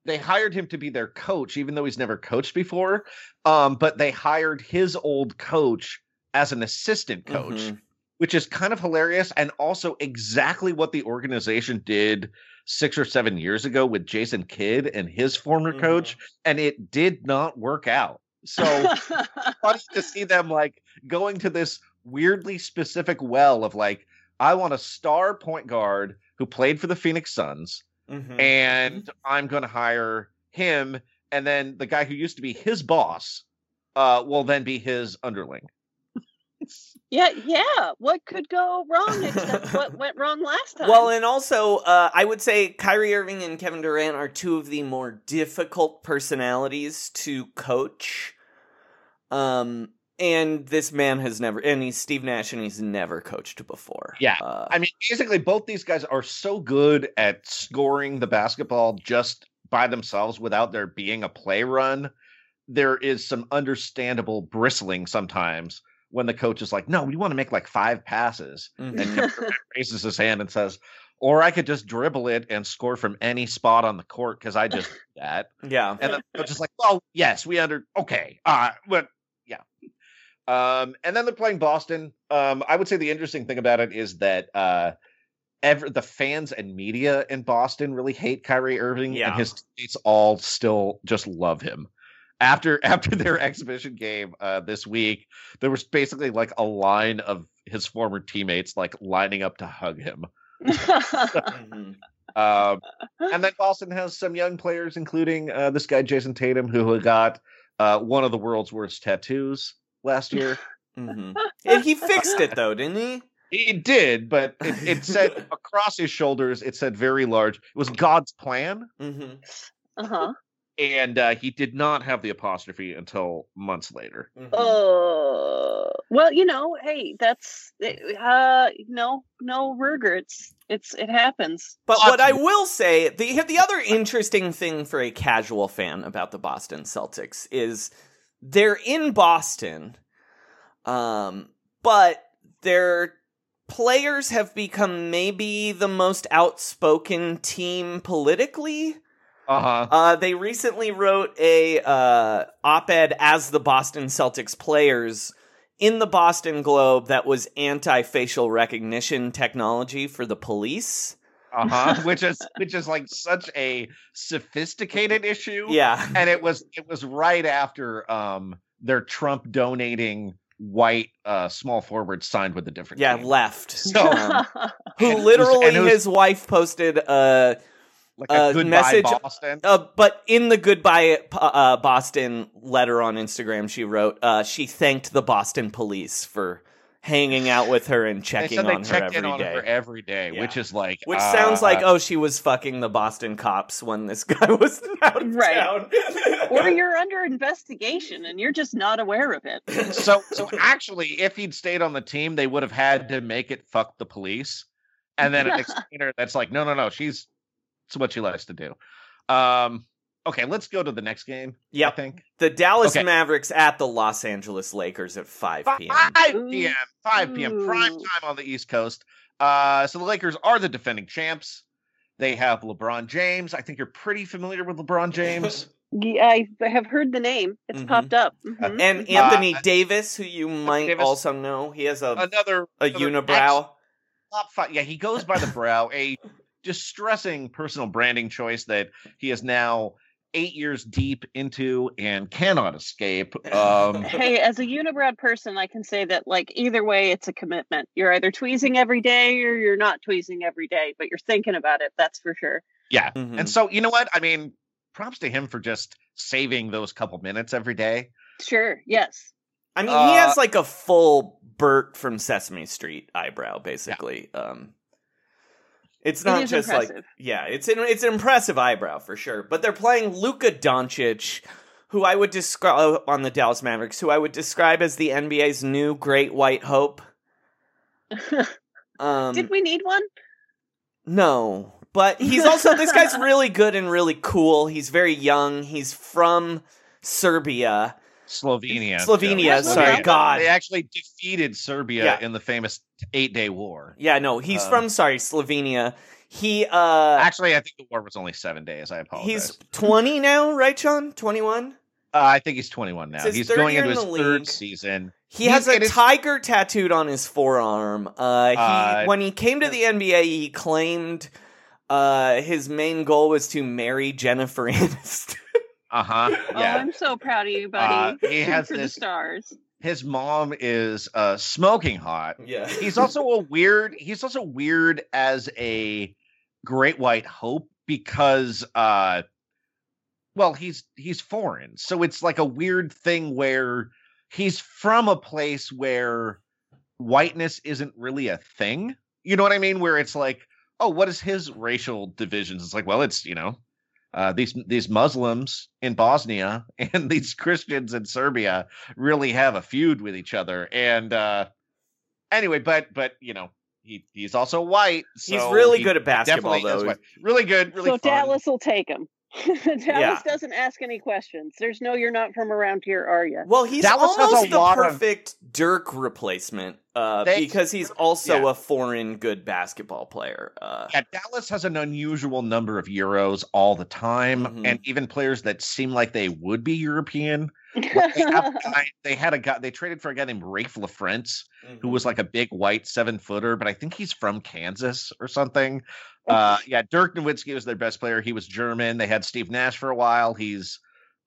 they hired him to be their coach even though he's never coached before. Um but they hired his old coach as an assistant coach, Mhm. Which is kind of hilarious and also exactly what the organization did 6 or 7 years ago with Jason Kidd and his former Mhm. coach and it did not work out. So funny to see them like going to this weirdly specific well of like I want a star point guard who played for the Phoenix Suns Mhm. and I'm going to hire him and then the guy who used to be his boss uh will then be his underling. Yeah, yeah. What could go wrong except what went wrong last time? Well, and also, uh, I would say Kyrie Irving and Kevin Durant are two of the more difficult personalities to coach. Um, and this man has never, and he's Steve Nash, and he's never coached before. Yeah. Uh, I mean basically both these guys are so good at scoring the basketball just by themselves without there being a play run. There is some understandable bristling sometimes when the coach is like, "No, we want to make like five passes." mhm. and raises his hand and says, "Or I could just dribble it and score from any spot on the court because I just that." yeah. And then the coach is like, "Well, yes, we under okay, uh, but yeah." Um, and then they're playing Boston. Um, I would say the interesting thing about it is that uh, ever the fans and media in Boston really hate Kyrie Irving, Yeah. and his teammates all still just love him. After after their exhibition game uh, this week, there was basically like a line of his former teammates like lining up to hug him. Mhm. Um, and then Boston has some young players, including uh, this guy Jayson Tatum, who got uh, one of the world's worst tattoos last year. Mhm. And he fixed it though, didn't he? he did, but it, it said across his shoulders, it said very large. It was God's plan, hmm uh-huh. And uh, he did not have the apostrophe until months later. Mm-hmm. Oh, well, you know, hey, that's uh, no, no regrets. It's it happens. But what I will say, the the other interesting thing for a casual fan about the Boston Celtics is they're in Boston, um, but their players have become maybe the most outspoken team politically. Uh huh. Uh, they recently wrote a uh, op-ed as the Boston Celtics players in the Boston Globe that was anti-facial recognition technology for the police. Uh huh. which is which is like such a sophisticated issue. Yeah. and it was it was right after um their Trump donating white uh small forward signed with a different Yeah, team. left. So- Um, who literally and who's- his wife posted a Like a Uh, goodbye message- Boston. Uh, but in the goodbye uh, Boston letter on Instagram, she wrote uh, she thanked the Boston police for hanging out with her and They checking said they on her checked in every on day. her every day, Yeah. which is like Which uh, sounds like oh she was fucking the Boston cops when this guy was out of Right. town. or you're under investigation and you're just not aware of it. so so actually if he'd stayed on the team they would have had to make it fuck the police and then an explainer that's like no no no she's it's what she likes to do um okay let's go to the next game Yeah, i think The Dallas Okay. Mavericks at the Los Angeles Lakers at 5 p.m. 5 p.m 5 p.m prime time on the east coast uh so the lakers are the defending champs they have lebron james i think you're pretty familiar with lebron james Yeah, I have heard the name. It's Mhm. popped up. Mhm. And Uh, Anthony Davis, who you might Davis. also know, he has a another a another unibrow. top five. Yeah, he goes by the brow, a distressing personal branding choice that he is now eight years deep into and cannot escape. Um, hey, as a unibrow person, I can say that like either way, it's a commitment. You're either tweezing every day or you're not tweezing every day, but you're thinking about it. That's for sure. yeah, Mhm. and so you know what? I mean, props to him for just saving those couple minutes every day. Sure. Yes. I mean, he Uh, has like a full Bert from Sesame Street eyebrow, basically. Um, it's not is just like yeah, it's an it's an impressive eyebrow for sure. But they're playing Luka Doncic, who I would describe on the Dallas Mavericks, who I would describe as the NBA's new great white hope. Um, Did we need one? No, but he's also this guy's really good and really cool. He's very young. He's from Serbia. Slovenia. Slovenia, Joe. sorry, God. They actually defeated Serbia Yeah. in the famous Eight Day War. Yeah, no, he's Um, from sorry, Slovenia. He uh Actually, I think the war was only seven days. I apologize. he's 20 now, right, Sean? 21? Uh, I think he's 21 now. He's going into in his the third season. He He's- has a it is- tiger tattooed on his forearm. Uh he Uh, when he came to the NBA, he claimed uh his main goal was to marry Jennifer Aniston. Uh huh. Oh, Yeah. I'm so proud of you, buddy. Uh, he has for the stars. His mom is uh, smoking hot. yeah. He's also a weird. He's also weird as a great white hope because, uh, well, he's he's foreign, so it's like a weird thing where he's from a place where whiteness isn't really a thing. You know what I mean? Where it's like, oh, what is his racial divisions? It's like, well, it's you know, uh, these these Muslims in Bosnia and these Christians in Serbia really have a feud with each other. And uh, anyway, but but you know, he he's also white. He's really he good at basketball though. Really good, really so fun. Dallas will take him. Dallas Yeah. doesn't ask any questions. There's no, you're not from around here, are you? Well, he's Dallas has a almost the lot of- perfect Dirk replacement uh, They- because he's also Yeah. a foreign good basketball player. Uh, Yeah, Dallas has an unusual number of Euros all the time, Mhm. and even players that seem like they would be European. Like, they, have a guy, they had a guy. They traded for a guy named Raef LaFrentz, who was like a big white seven footer, but I think he's from Kansas or something. Uh, yeah, Dirk Nowitzki was their best player. He was German. They had Steve Nash for a while. He's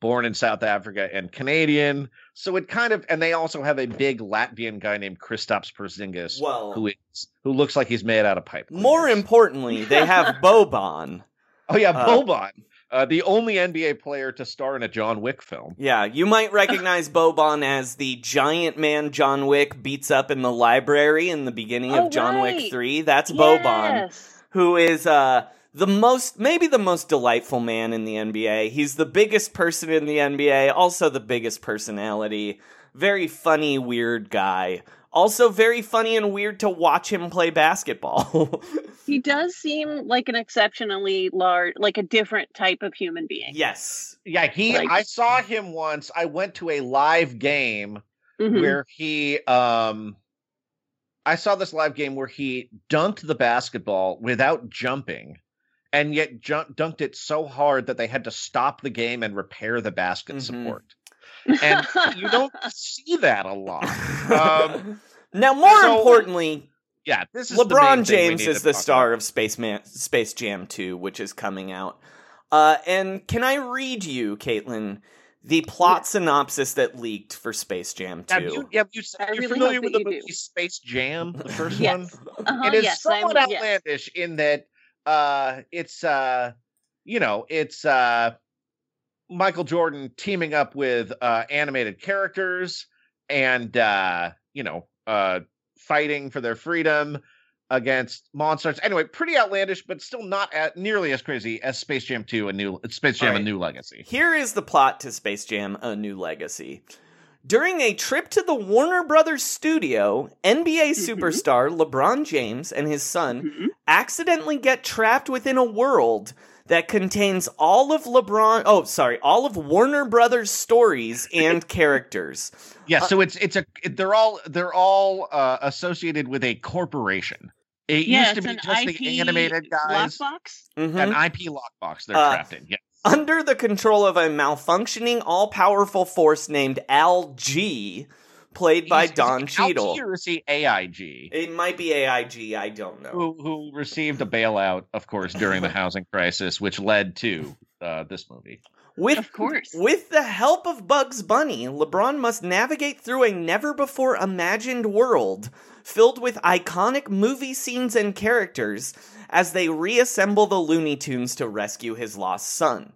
born in South Africa and Canadian. So it kind of, and they also have a big Latvian guy named Kristaps Porzingis, well, who is who looks like he's made out of pipe. more importantly, they have Boban. Oh yeah, Uh, Boban, uh, the only NBA player to star in a John Wick film. Yeah, you might recognize Boban as the giant man John Wick beats up in the library in the beginning of Oh, John Wick 3. That's Boban. Who is uh the most maybe the most delightful man in the NBA. He's the biggest person in the NBA, also the biggest personality. Very funny, weird guy. Also very funny and weird to watch him play basketball. He does seem like an exceptionally large, like a different type of human being. yes. Yeah, he. Like- I saw him once. I went to a live game Mhm. where he. um I saw this live game where he dunked the basketball without jumping, and yet jump, dunked it so hard that they had to stop the game and repair the basket Mhm. support. And you don't see that a lot. Um, now, more so- importantly, Yeah, this is LeBron James is the star about. of Space Man, Space Jam 2, which is coming out. Uh, and can I read you, Caitlin, the plot synopsis that leaked for Space Jam 2? Have you, have you, I you're really familiar with the movie do. Space Jam, the first Yes. one? Uh-huh, it is yes, somewhat I'm- yes. outlandish in that uh it's uh you know, it's uh Michael Jordan teaming up with uh animated characters and uh, you know, uh fighting for their freedom against monsters. Anyway, pretty outlandish, but still not at nearly as crazy as Space Jam 2 and New Space Jam All a. New Legacy. Here is the plot to Space Jam A New Legacy. During a trip to the Warner Brothers studio, NBA superstar LeBron James and his son Mhm. accidentally get trapped within a world that contains all of LeBron oh sorry, all of Warner Brothers stories and characters. Yeah, so it's it's a it- they're all they're all uh associated with a corporation. It Yeah, used to be just IP the animated guys. lockbox. Mhm. An IP lockbox they're Uh, trapped in. Yeah. Under the control of a malfunctioning, all powerful force named Al G, played by Is- is Don it Cheadle. LG or is he AIG? It might be AIG, I don't know. Who, who received a bailout, of course, during the housing crisis, which led to uh, this movie. With Of course. With the help of Bugs Bunny, LeBron must navigate through a never before imagined world filled with iconic movie scenes and characters as they reassemble the Looney Tunes to rescue his lost son.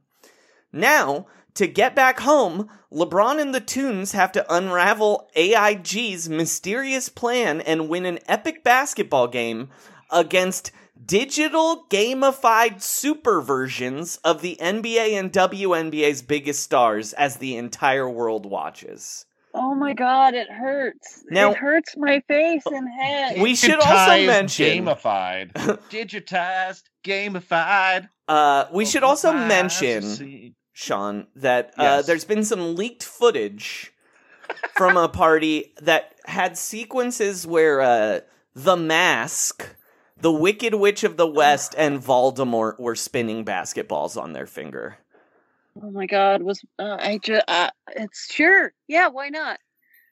Now, to get back home, LeBron and the Tunes have to unravel AIG's mysterious plan and win an epic basketball game against digital gamified super versions of the NBA and WNBA's biggest stars as the entire world watches. Oh my god, it hurts. Now- it hurts my face and head. We should also mention gamified, digitized, gamified. uh we should also Wow, mention. Sean, that uh, Yes. there's been some leaked footage from a party that had sequences where uh, the Mask, the Wicked Witch of the West, and Voldemort were spinning basketballs on their finger. Oh my god, was uh, I just uh, it's sure. Yeah, why not?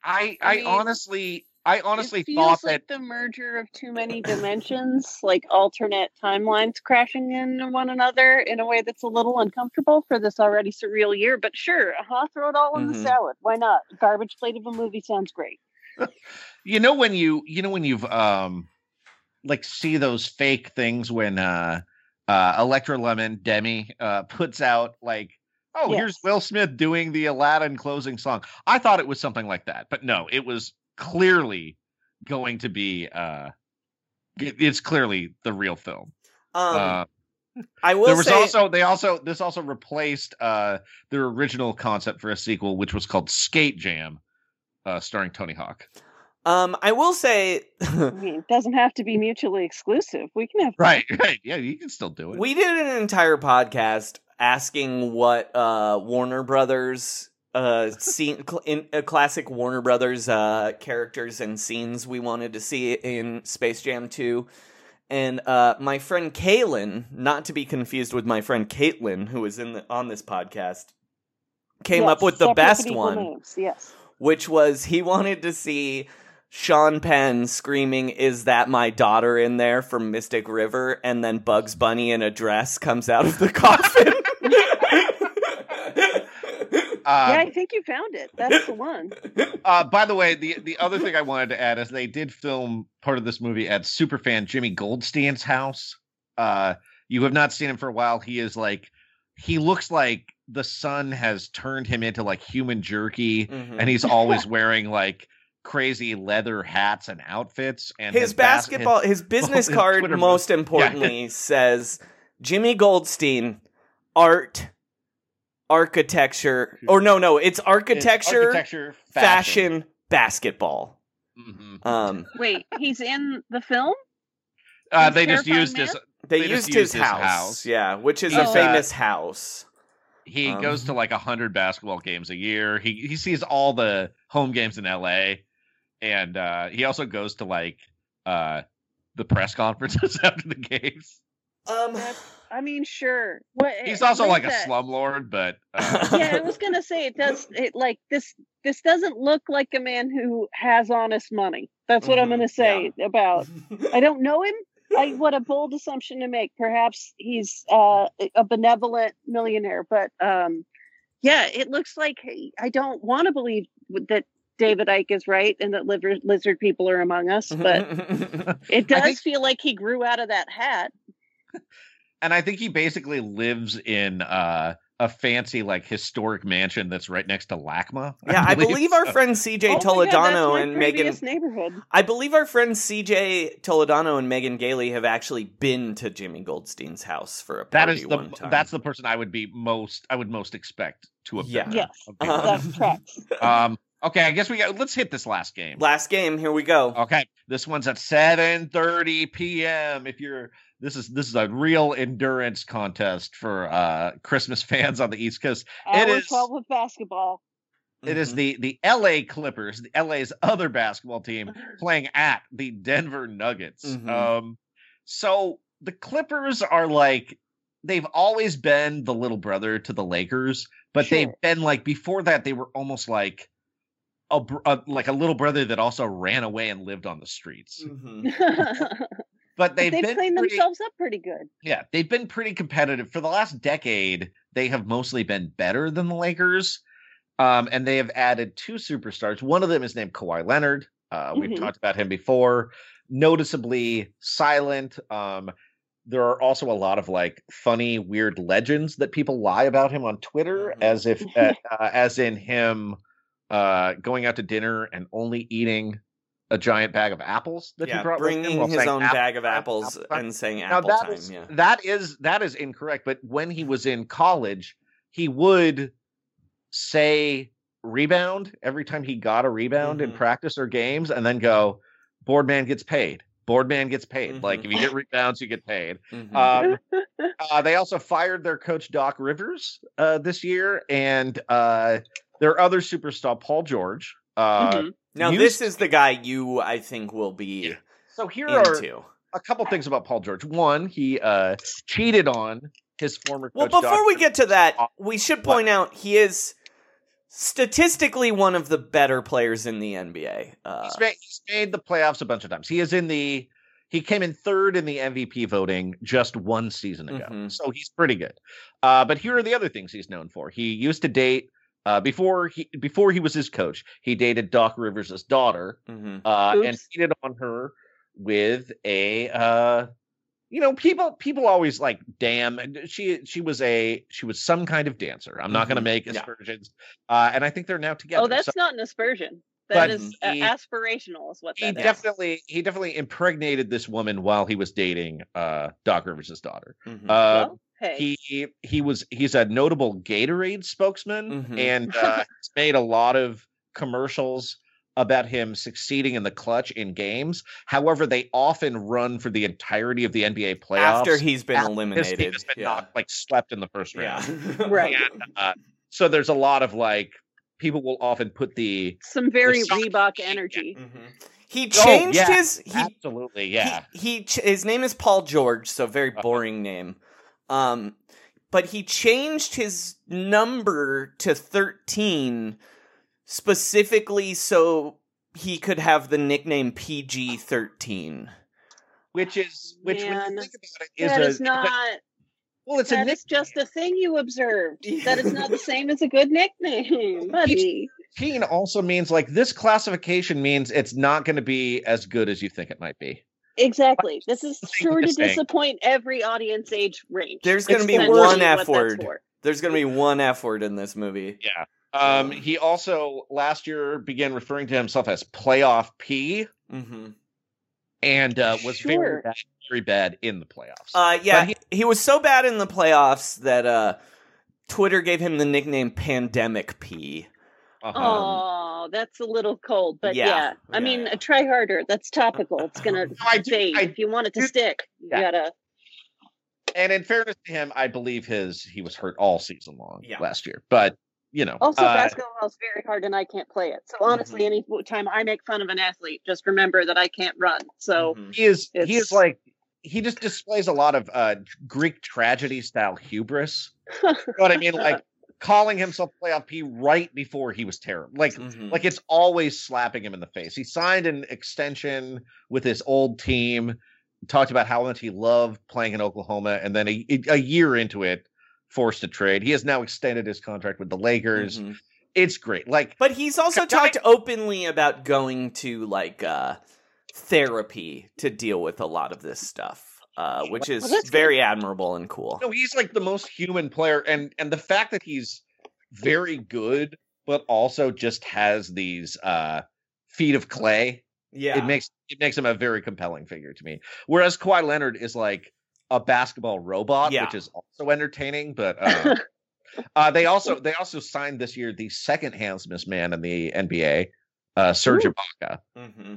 I I I mean, honestly I honestly it feels thought like that the merger of too many dimensions, like alternate timelines crashing in one another in a way that's a little uncomfortable for this already surreal year. But sure, uh-huh, throw it all in Mhm. the salad. Why not? Garbage plate of a movie sounds great. you know when you you know when you've um like see those fake things when uh uh Electra Lemon Demi uh puts out like oh Yes. here's Will Smith doing the Aladdin closing song. I thought it was something like that, but no, it was clearly going to be uh it's clearly the real film. Um, uh I will there was say, also they also this also replaced uh their original concept for a sequel which was called Skate Jam uh starring Tony Hawk. um, I will say, I mean, it doesn't have to be mutually exclusive. We can have Right, right. Yeah, you can still do it. we did an entire podcast asking what uh, Warner Brothers uh scene cl- in uh, classic Warner Brothers uh characters and scenes we wanted to see in Space Jam 2 and uh my friend Kaylin not to be confused with my friend Caitlin who is in the, on this podcast came Yes, up with the best one Names. Yes. which was he wanted to see Sean Penn screaming, Is that my daughter in there from Mystic River? And then Bugs Bunny in a dress comes out of the coffin. Uh, yeah, I think you found it. That's the one. uh, by the way, the the other thing I wanted to add is they did film part of this movie at superfan Jimmy Goldstein's house. Uh, you have not seen him for a while. He is like, he looks like the sun has turned him into like human jerky, Mhm. and he's always wearing like crazy leather hats and outfits. And his, bas- basketball, his business his card, Twitter most post- importantly, says Jimmy Goldstein, art, architecture, or no, no, it's it's architecture, architecture, fashion, basketball. Mhm. Um, Wait, he's in the film? Uh, He's they just used Man? his. they, They used, used his, his house, house. yeah, which is He's, a uh, famous house. He Um, goes to like a hundred basketball games a year. He he sees all the home games in LA, and uh, he also goes to like uh, the press conferences after the games. Um, I mean, sure. What, He's also what like is a that? slumlord, but uh, yeah, I was gonna say it does. It like this. This doesn't look like a man who has honest money. That's what I'm Mhm, gonna say about. I don't know him. I what a bold assumption to make. Perhaps he's uh, a benevolent millionaire, but um, yeah, it looks like I don't want to believe that David Icke is right and that lizard, lizard people are among us, but it does think- feel like he grew out of that hat. And I think he basically lives in uh, a fancy like historic mansion that's right next to LACMA. Yeah, I believe our so. friend CJ Oh my God, Toledano and Megan. previous neighborhood. I believe our friends CJ Toledano and Megan Gailey have actually been to Jimmy Goldstein's house for a That party is the one time. that's the person I would be most I would most expect to have Yeah. been. Yes, Okay. Uh, that. Um. Okay, I guess we got. Let's hit this last game. last game. Here we go. Okay, this one's at 7:30 p.m. If you're this is this is a real endurance contest for uh Christmas fans on the East Coast. It Hour is- 12 of basketball. It is Mhm. the the LA Clippers, the LA's other basketball team, playing at the Denver Nuggets. Mhm. Um, so the Clippers are like they've always been the little brother to the Lakers, but they've been like before that they were almost like a, a like a little brother that also ran away and lived on the streets. Mhm. But they've, they've been cleaned pretty- themselves up pretty good. yeah, they've been pretty competitive for the last decade. They have mostly been better than the Lakers, um, and they have added two superstars. One of them is named Kawhi Leonard. Uh, we've Mhm. talked about him before. Noticeably silent. Um, there are also a lot of like funny, weird legends that people lie about him on Twitter, Mhm. as if, uh, as in him uh, going out to dinner and only eating a giant bag of apples that he yeah, brought with him bringing while his own apple bag of apples apple time. and saying Now apple that time. is yeah. that is that is incorrect. But when he was in college, he would say rebound every time he got a rebound in Mhm. practice or games, and then go, "Board man gets paid. Board man gets paid. Like Mhm. if you get rebounds, you get paid." Mhm. Um, uh, they also fired their coach Doc Rivers uh, this year, and uh, their other superstar Paul George. Uh, Mhm. now used- this is the guy you, I think, will be Yeah. So here are into. a couple things about Paul George. One, he uh, cheated on his former Well, before Doc we get to that, we should what? point out he is statistically one of the better players in the NBA. Uh, he's made, he's made the playoffs a bunch of times. He is in the he came in third in the MVP voting just one season ago, Mhm. so he's pretty good. Uh, but here are the other things he's known for. He used to date uh, before he before he was his coach. He dated Doc Rivers' daughter, mhm. uh, and Oops. cheated on her with a. Uh, you know, people people always like, damn, and she she was a she was some kind of dancer. I'm not going to make Yeah. aspersions, uh, and I think they're now together. Oh, that's So- not an aspersion. But That is uh, he- aspirational, is what he that is. definitely he definitely impregnated this woman while he was dating uh Doc Rivers' daughter. Mhm. Uh Well, hey, he he was he's a notable Gatorade spokesman Mhm. and uh he's made a lot of commercials about him succeeding in the clutch in games. However, they often run for the entirety of the NBA playoffs. After he's been after eliminated. team has been yeah. knocked, like swept in the first yeah. round. right. And, uh, so there's a lot of like people will often put the Some very the Reebok energy. Mhm. He Oh, changed yeah, his he absolutely yeah. He, he ch- his name is Paul George, so very Uh-huh. boring name. Um, but he changed his number to thirteen specifically so he could have the nickname PG thirteen. which is which when Man, you think about it is That a is not. well it's a That nick- is just a thing you observed. That is not the same as a good nickname, buddy. 15 also means like this classification means it's not going to be as good as you think it might be Exactly. This is sure to to disappoint every audience age range. There's gonna be one F word. There's gonna be one F word in this movie. yeah um he also last year began referring to himself as playoff p mm-hmm. and uh was very bad, very bad in the playoffs Uh, yeah, But he, was so bad in the playoffs that uh, Twitter gave him the nickname Pandemic P. Uh-huh. Oh, that's a little cold, but Yeah, yeah. I yeah, mean, yeah. try harder. That's topical. It's gonna I do- fade. I if you want it to do- stick, you yeah. gotta. and in fairness to him i believe his he was hurt all season long Yeah. last year but you know Also, uh, basketball is very hard, and I can't play it. So honestly, Mhm. any time I make fun of an athlete, just remember that I can't run. So Mhm. he is he is like he just displays a lot of uh greek tragedy style hubris you know what i mean like calling himself playoff p right before he was terrible like Mhm. like it's always slapping him in the face he signed an extension with his old team talked about how much he loved playing in oklahoma and then a, a year into it forced to trade he has now extended his contract with the lakers Mhm. it's great like But he's also Can I- talked openly about going to like uh, therapy to deal with a lot of this stuff. Uh, which is Well, very admirable and cool. No, he's like the most human player, and and the fact that he's very good, but also just has these uh feet of clay. Yeah, It makes it makes him a very compelling figure to me. Whereas Kawhi Leonard is like a basketball robot, Yeah. which is also entertaining. But uh, uh, they also they also signed this year the second handsomest man in the NBA, uh, Serge. Ibaka. hmm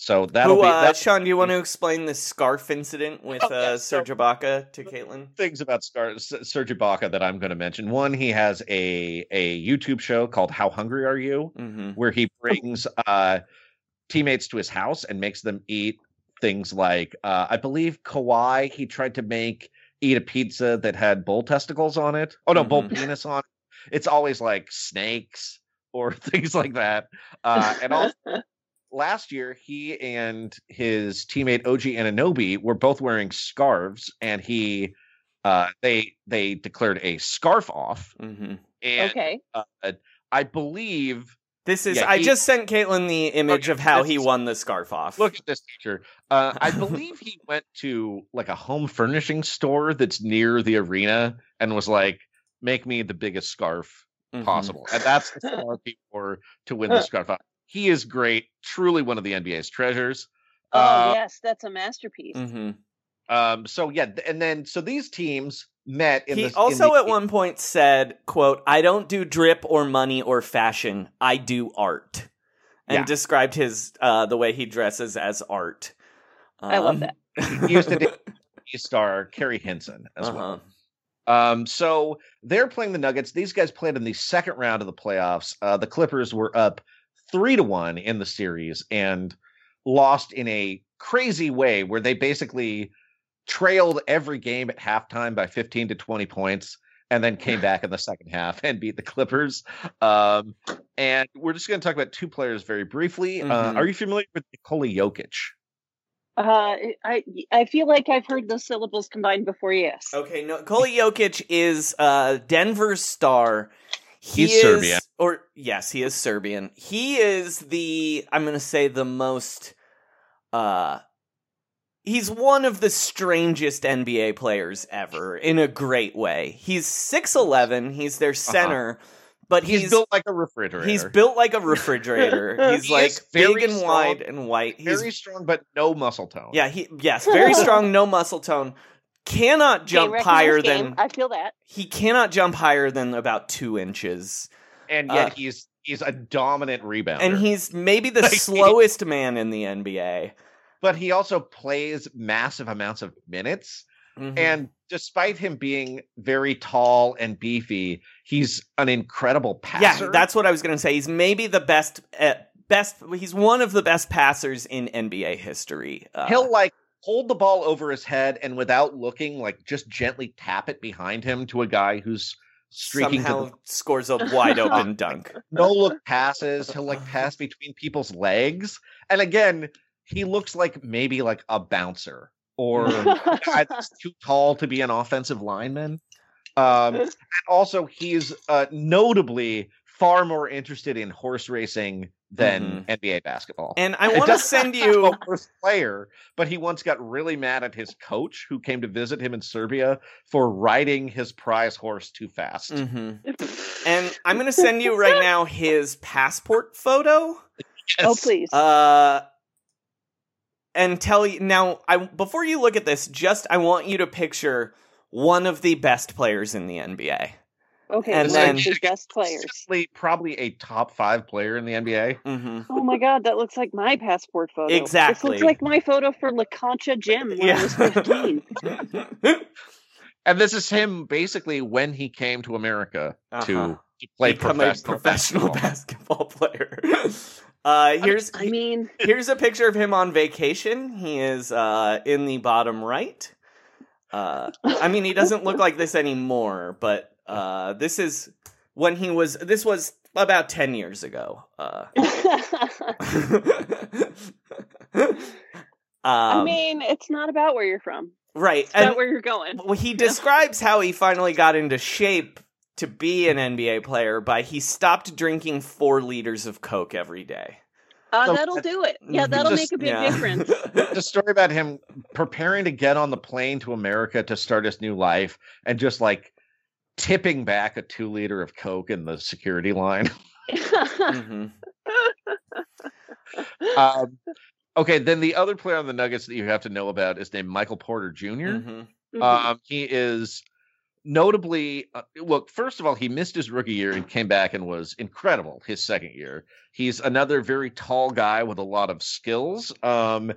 So that'll Who, be uh, that's Sean? Do you want to explain the scarf incident with Oh, uh, yeah, so- Serge Ibaka to Caitlin? things about Scar- S- Serge Ibaka that I'm going to mention. One, he has a a YouTube show called How Hungry Are You, hmm where he brings uh, teammates to his house and makes them eat things like uh, I believe Kawhi. He tried to make eat a pizza that had bull testicles on it. Oh no, bull Mhm. penis on. it. It's always like snakes or things like that. Uh, and also last year, he and his teammate OG Anunoby were both wearing scarves, and he uh, they they declared a scarf off. hmm And okay. uh, I believe This is. Yeah, I he- just sent Caitlin the image Okay, of how this he won the scarf off. Look at this picture. Uh, I believe he went to like a home furnishing store that's near the arena and was like, "Make me the biggest scarf Mhm. possible," and that's the scarf he wore to win the scarf. He is great, truly one of the NBA's treasures. Oh Uh, yes, that's a masterpiece. Mhm. Um. So yeah, and then so these teams met. In He this, in also the- at one point said, "quote I don't do drip or money or fashion. I do art," and Yeah. described his uh, the way he dresses as art. I love Um, that. He used to be star Keri Hilson as Uh-huh. well. Um, so they're playing the Nuggets. These guys played in the second round of the playoffs. Uh, the Clippers were up three to one in the series and lost in a crazy way where they basically trailed every game at halftime by 15 to 20 points and then came back in the second half and beat the Clippers. Um, and we're just going to talk about two players very briefly. Uh, Mhm. are you familiar with Nikola Jokic? Uh, I I feel like I've heard those syllables combined before. Yes. Okay, no, Nikola Jokic is uh, Denver's star. He He's is, Serbian. or yes, he is Serbian. He is the I'm going to say the most. Uh, he's one of the strangest NBA players ever in a great way. He's six eleven. He's their center, but Uh-huh. He's, he's built like a refrigerator. he's built like a refrigerator. he's He like big and strong, wide and white. He's very strong, but no muscle tone. yeah, he yes, very strong, no muscle tone. Cannot jump recognize higher game. than I feel that. he cannot jump higher than about two inches, and yet Uh, he's he's a dominant rebounder. and he's maybe the slowest man in the NBA. but he also plays massive amounts of minutes. Mhm. And despite him being very tall and beefy, he's an incredible passer. yeah, that's what I was going to say. He's maybe the best, uh, best. He's one of the best passers in NBA history. Uh, he'll like hold the ball over his head and without looking, like just gently tap it behind him to a guy who's streaking to somehow the scores a wide open dunk. no look passes. He'll like pass between people's legs. And again, he looks like maybe like a bouncer or a that's too tall to be an offensive lineman. Um, and also, he's uh, notably far more interested in horse racing than NBA basketball. And I want to send you. a worse player, but he once got really mad at his coach who came to visit him in Serbia for riding his prize horse too fast. Mhm. And I'm going to send you right now his passport photo. Oh please. Uh, and tell you now. I before you look at this, just I want you to picture one of the best players in the NBA. Okay. and one then- of the best players. Probably a top five player in the NBA. hmm Oh my god, that looks like my passport photo. Exactly. This looks like my photo for La Concha Gym when I was 15. And this is him basically when he came to America Uh-huh. to, to play Become professional, a professional basketball. basketball player. Uh, here's I mean, here's a picture of him on vacation. He is uh, in the bottom right. Uh, I mean, he doesn't look like this anymore, but uh, this is when he was. This was about ten years ago. Uh, I um, mean, it's not about where you're from. right, It's about and where you're going. well, he describes how he finally got into shape to be an NBA player by he stopped drinking four liters of Coke every day. Uh, So- that'll do it. Yeah, that'll Just- make a big Yeah. difference. the story about him preparing to get on the plane to America to start his new life and just like tipping back a two liter of Coke in the security line. Mhm. um, okay, then the other player on the Nuggets that you have to know about is named Michael Porter junior Mhm. Mhm. Um, he is notably uh, look. First of all, he missed his rookie year and came back and was incredible his second year. He's another very tall guy with a lot of skills. Um,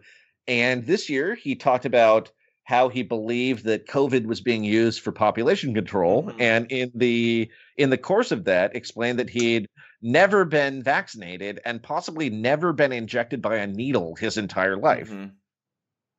and this year he talked about how he believed that COVID was being used for population control, Mhm. and in the in the course of that, explained that he'd never been vaccinated and possibly never been injected by a needle his entire life. Mhm.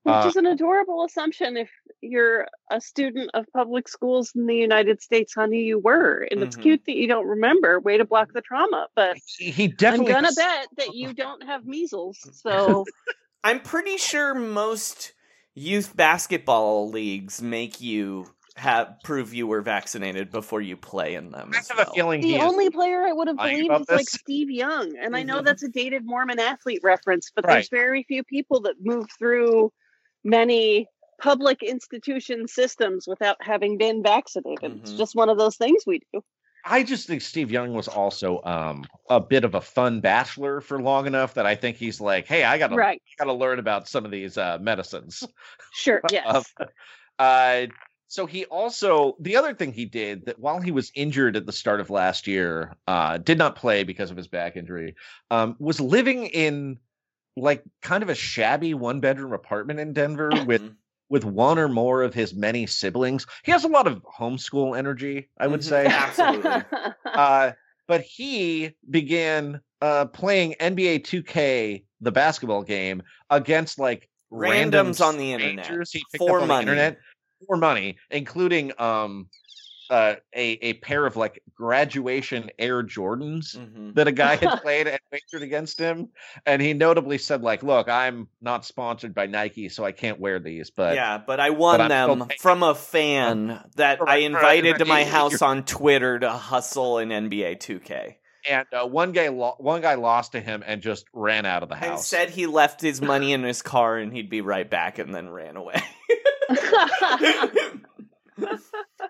Which uh, is an adorable assumption if you're a student of public schools in the United States, honey, you were. And it's Mhm. cute that you don't remember. Way to block the trauma. But He, he I'm gonna bet that you don't have measles. So I'm pretty sure most youth basketball leagues make you have prove you were vaccinated before you play in them. I as have a feeling the only player I would have lying believed about is like. Steve Young. And I know Mhm. that's a dated Mormon athlete reference, but Right. there's very few people that move through many public institution systems without having been vaccinated. It's Mhm. just one of those things we do. I just think Steve Young was also um a bit of a fun bachelor for long enough that I think he's like, hey, I gotta Right. gotta learn about some of these uh medicines. Sure. Yes. Um, uh so he also the other thing he did that while he was injured at the start of last year, uh did not play because of his back injury, um, was living in like kind of a shabby one bedroom apartment in Denver with Mhm. With one or more of his many siblings. He has a lot of homeschool energy, I would Mhm. say. Absolutely. uh, but he began uh, playing NBA 2K, the basketball game, against like random Randoms on the internet he picked for up on money. the internet for money, including um, uh, a a pair of like graduation Air Jordans Mhm. that a guy had played and wagered against him, and he notably said like, "Look, I'm not sponsored by Nike, so I can't wear these." But yeah, but I won I'm them from a fan that I Right, right, invited to my house on Twitter to hustle in NBA 2K. and uh, one guy lo- one guy lost to him and just ran out of the And house. said he left his money in his car and he'd be right back and then ran away.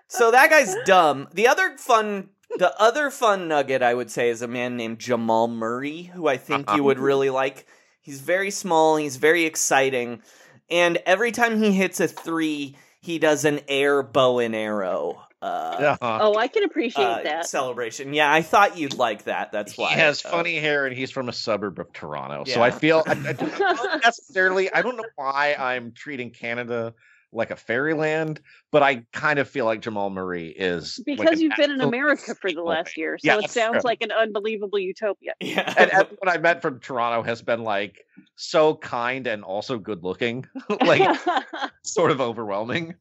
so that guy's dumb. The other fun the other fun nugget I would say is a man named Jamal Murray, who I think you would really like. He's very small, he's very exciting, and every time he hits a three, he does an air bow and arrow uh, Yeah. oh, I can appreciate uh, that. celebration. Yeah, I thought you'd like that. That's why He has uh, funny hair and he's from a suburb of Toronto. So I feel I, I don't necessarily I don't know why I'm treating Canada like a fairyland, but I kind of feel like Jamal Murray is because an you've been in America for the last year, so Yeah, it sounds true. like an unbelievable utopia. Yeah. And everyone I met from Toronto has been like so kind and also good looking, like sort of overwhelming.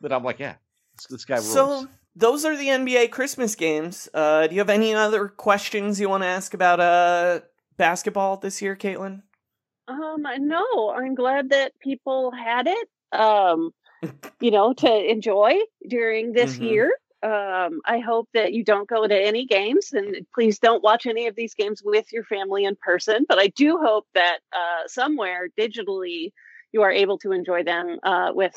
That I'm like, yeah, this, this guy rules. So those are the NBA Christmas games. Uh, do you have any other questions you want to ask about uh basketball this year, Caitlin? Um, no, I'm glad that people had it. Um, you know, to enjoy during this Mhm. year. Um, I hope that you don't go to any games, and please don't watch any of these games with your family in person. But I do hope that uh, somewhere digitally you are able to enjoy them uh, with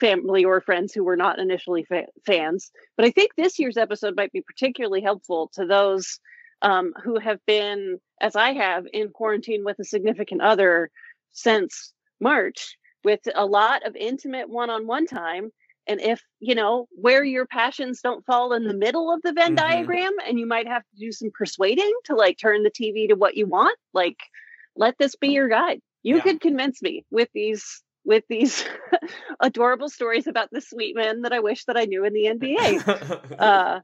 family or friends who were not initially fa- fans. But I think this year's episode might be particularly helpful to those um, who have been, as I have, in quarantine with a significant other since March, with a lot of intimate one on one time. And if, you know, where your passions don't fall in the middle of the Venn Mhm. diagram and you might have to do some persuading to like turn the TV to what you want, like let this be your guide. You Yeah. could convince me with these with these adorable stories about the sweet men that I wish that I knew in the NBA uh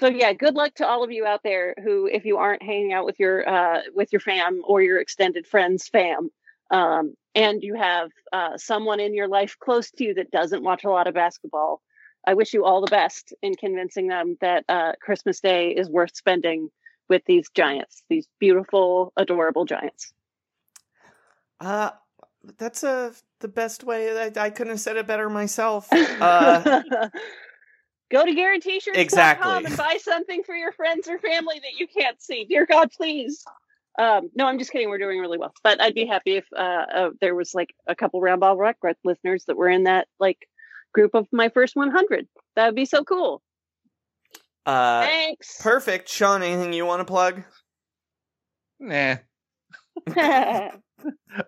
so yeah good luck to all of you out there who if you aren't hanging out with your uh with your fam or your extended friends fam um and you have uh someone in your life close to you that doesn't watch a lot of basketball i wish you all the best in convincing them that uh christmas day is worth spending with these giants these beautiful adorable giants uh, that's uh the best way. I, I couldn't have said it better myself. Uh, Go to guaranteeshirts.com Exactly. and buy something for your friends or family that you can't see. Dear God, please. Um, no, I'm just kidding. We're doing really well, but I'd be happy if uh, uh, there was like a couple Roundball Rock listeners that were in that like group of my first 100. That would be so cool. Uh, Thanks. perfect. Sean, anything you want to plug? Nah.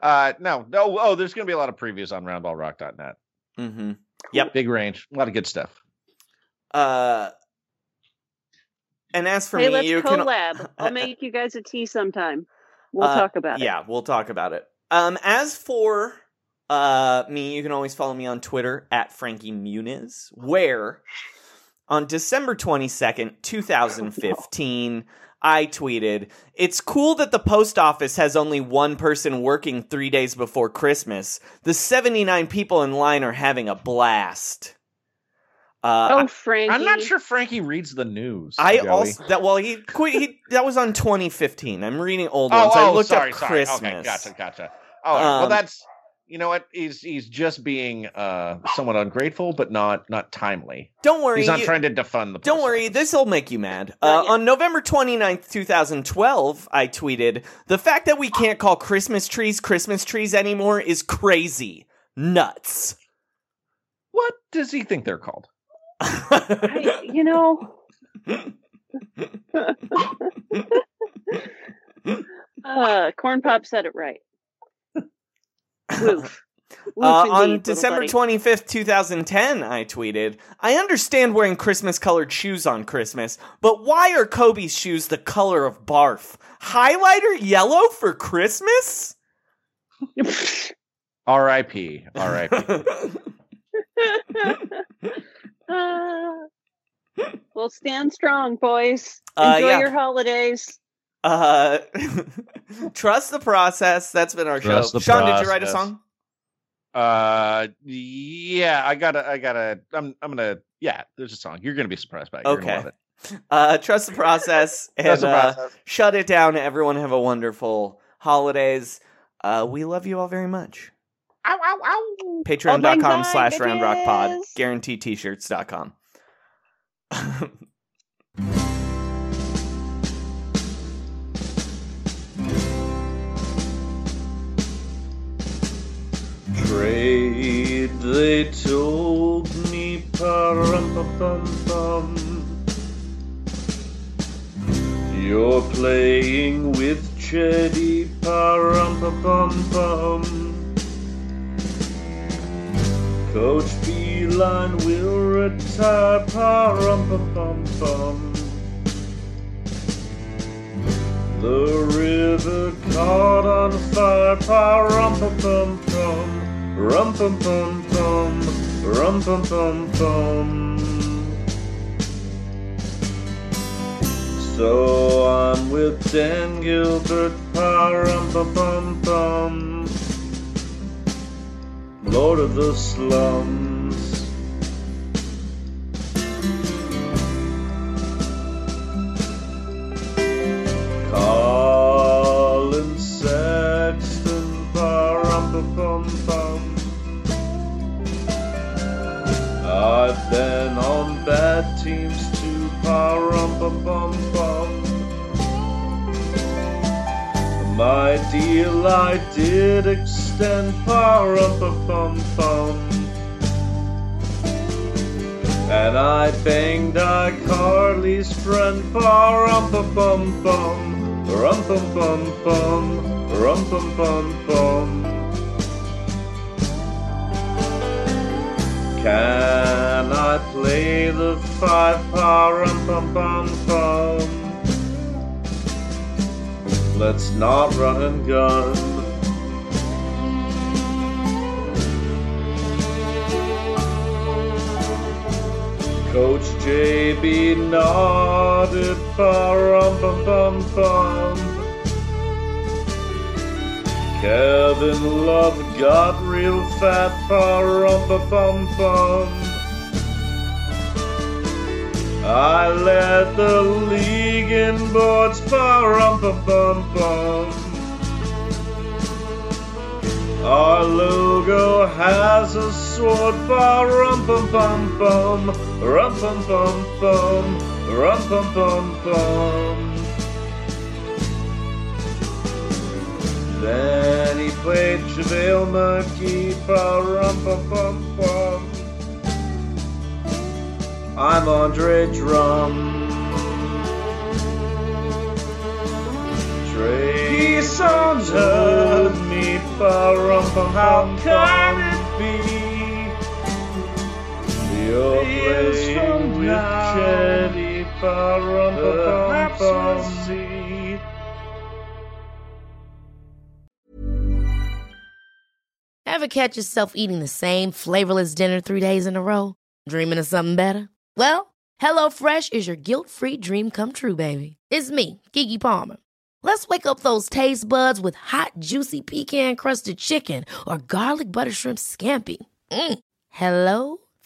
Uh, no, no. Oh, there's going to be a lot of previews on roundballrock.net. Mm-hmm. Yep. Big range, a lot of good stuff. Uh, and as for hey, me, let's you can collab. I'll make you guys a tea sometime. We'll Uh, talk about it. Yeah, we'll talk about it. Um, as for uh me, you can always follow me on Twitter at Frankie Muniz, where on December twenty second, two thousand fifteen. I tweeted, It's cool that the post office has only one person working three days before Christmas. The 79 people in line are having a blast. Uh, Oh, Frankie. I'm not sure Frankie reads the news. I Joey. also that well he quit he that was on 2015. I'm reading old Oh, ones. I oh, looked sorry, up sorry. Christmas. Okay, gotcha, gotcha. Oh, well, Um, that's you know what? He's he's just being uh somewhat ungrateful, but not not timely. Don't worry. He's not you- trying to defund the. Don't worry, this will make you mad. Uh, yet. on November 29th, 2012, I tweeted, The fact that we can't call Christmas trees Christmas trees anymore is crazy. Nuts. What does he think they're called? I, you know. uh, Corn Pop said it right. Woof. Woof Uh, indeed, on little December 25th, 2010, I tweeted, I understand wearing Christmas colored shoes on Christmas, but why are Kobe's shoes the color of barf? Highlighter yellow for Christmas? R.I.P. R.I.P. Uh, well, stand strong, boys. Uh, Enjoy yeah. your holidays. Uh, trust the process. That's been our Trust show. the Sean, did you write a song? uh, yeah, I gotta, I gotta. I'm, I'm gonna. Yeah, there's a song. You're gonna be surprised by it. You're gonna Okay. love it. Uh, trust the process and Trust the uh, process. shut it down. Everyone have a wonderful holidays. Uh, we love you all very much. Ow, ow, ow. Patreon.com oh slash roundrockpod. bitches. Guarantee t-shirts.com. Trade, they told me, pa-rum-pa-bum-bum. You're playing with Chetty, pa-rum-pa-bum-bum. Coach Beilein will retire, pa-rum-pa-bum-bum. The river caught on fire, pa rum pum pum pum, rum pum pum pum, rum pum pum pum. So I'm with Dan Gilbert, pa rum pum pum pum, Lord of the slums. Collin Sexton, ba-rum-ba-bum-bum. I've been on bad teams too, ba-rum-ba-bum-bum. My deal I did extend, pa-rum-ba-bum-bum. And I banged iCarly's friend, pa-rum-ba-bum-bum. Rum bum bum bum, rum bum bum bum. Can I play the five pa rum bum bum bum? Let's not run and gun. Coach JB nodded, ba-rum bum bum bum. Kevin Love got real fat, ba-rum bum bum. I led the league in boards, ba-rum bum bum bum. Our logo has a sword, ba rum bum bum bum, rum bum bum bum, rum bum bum bum. Quaid, JaVale McGee, rum pum pum pum. I'm Andre Drum. Trey Saunders, me, rum pum How can it be? Ever catch yourself eating the same flavorless dinner three days in a row? Dreaming of something better? Well, HelloFresh is your guilt-free dream come true, baby. It's me, Keke Palmer. Let's wake up those taste buds with hot, juicy pecan-crusted chicken or garlic butter shrimp scampi. Mm. Hello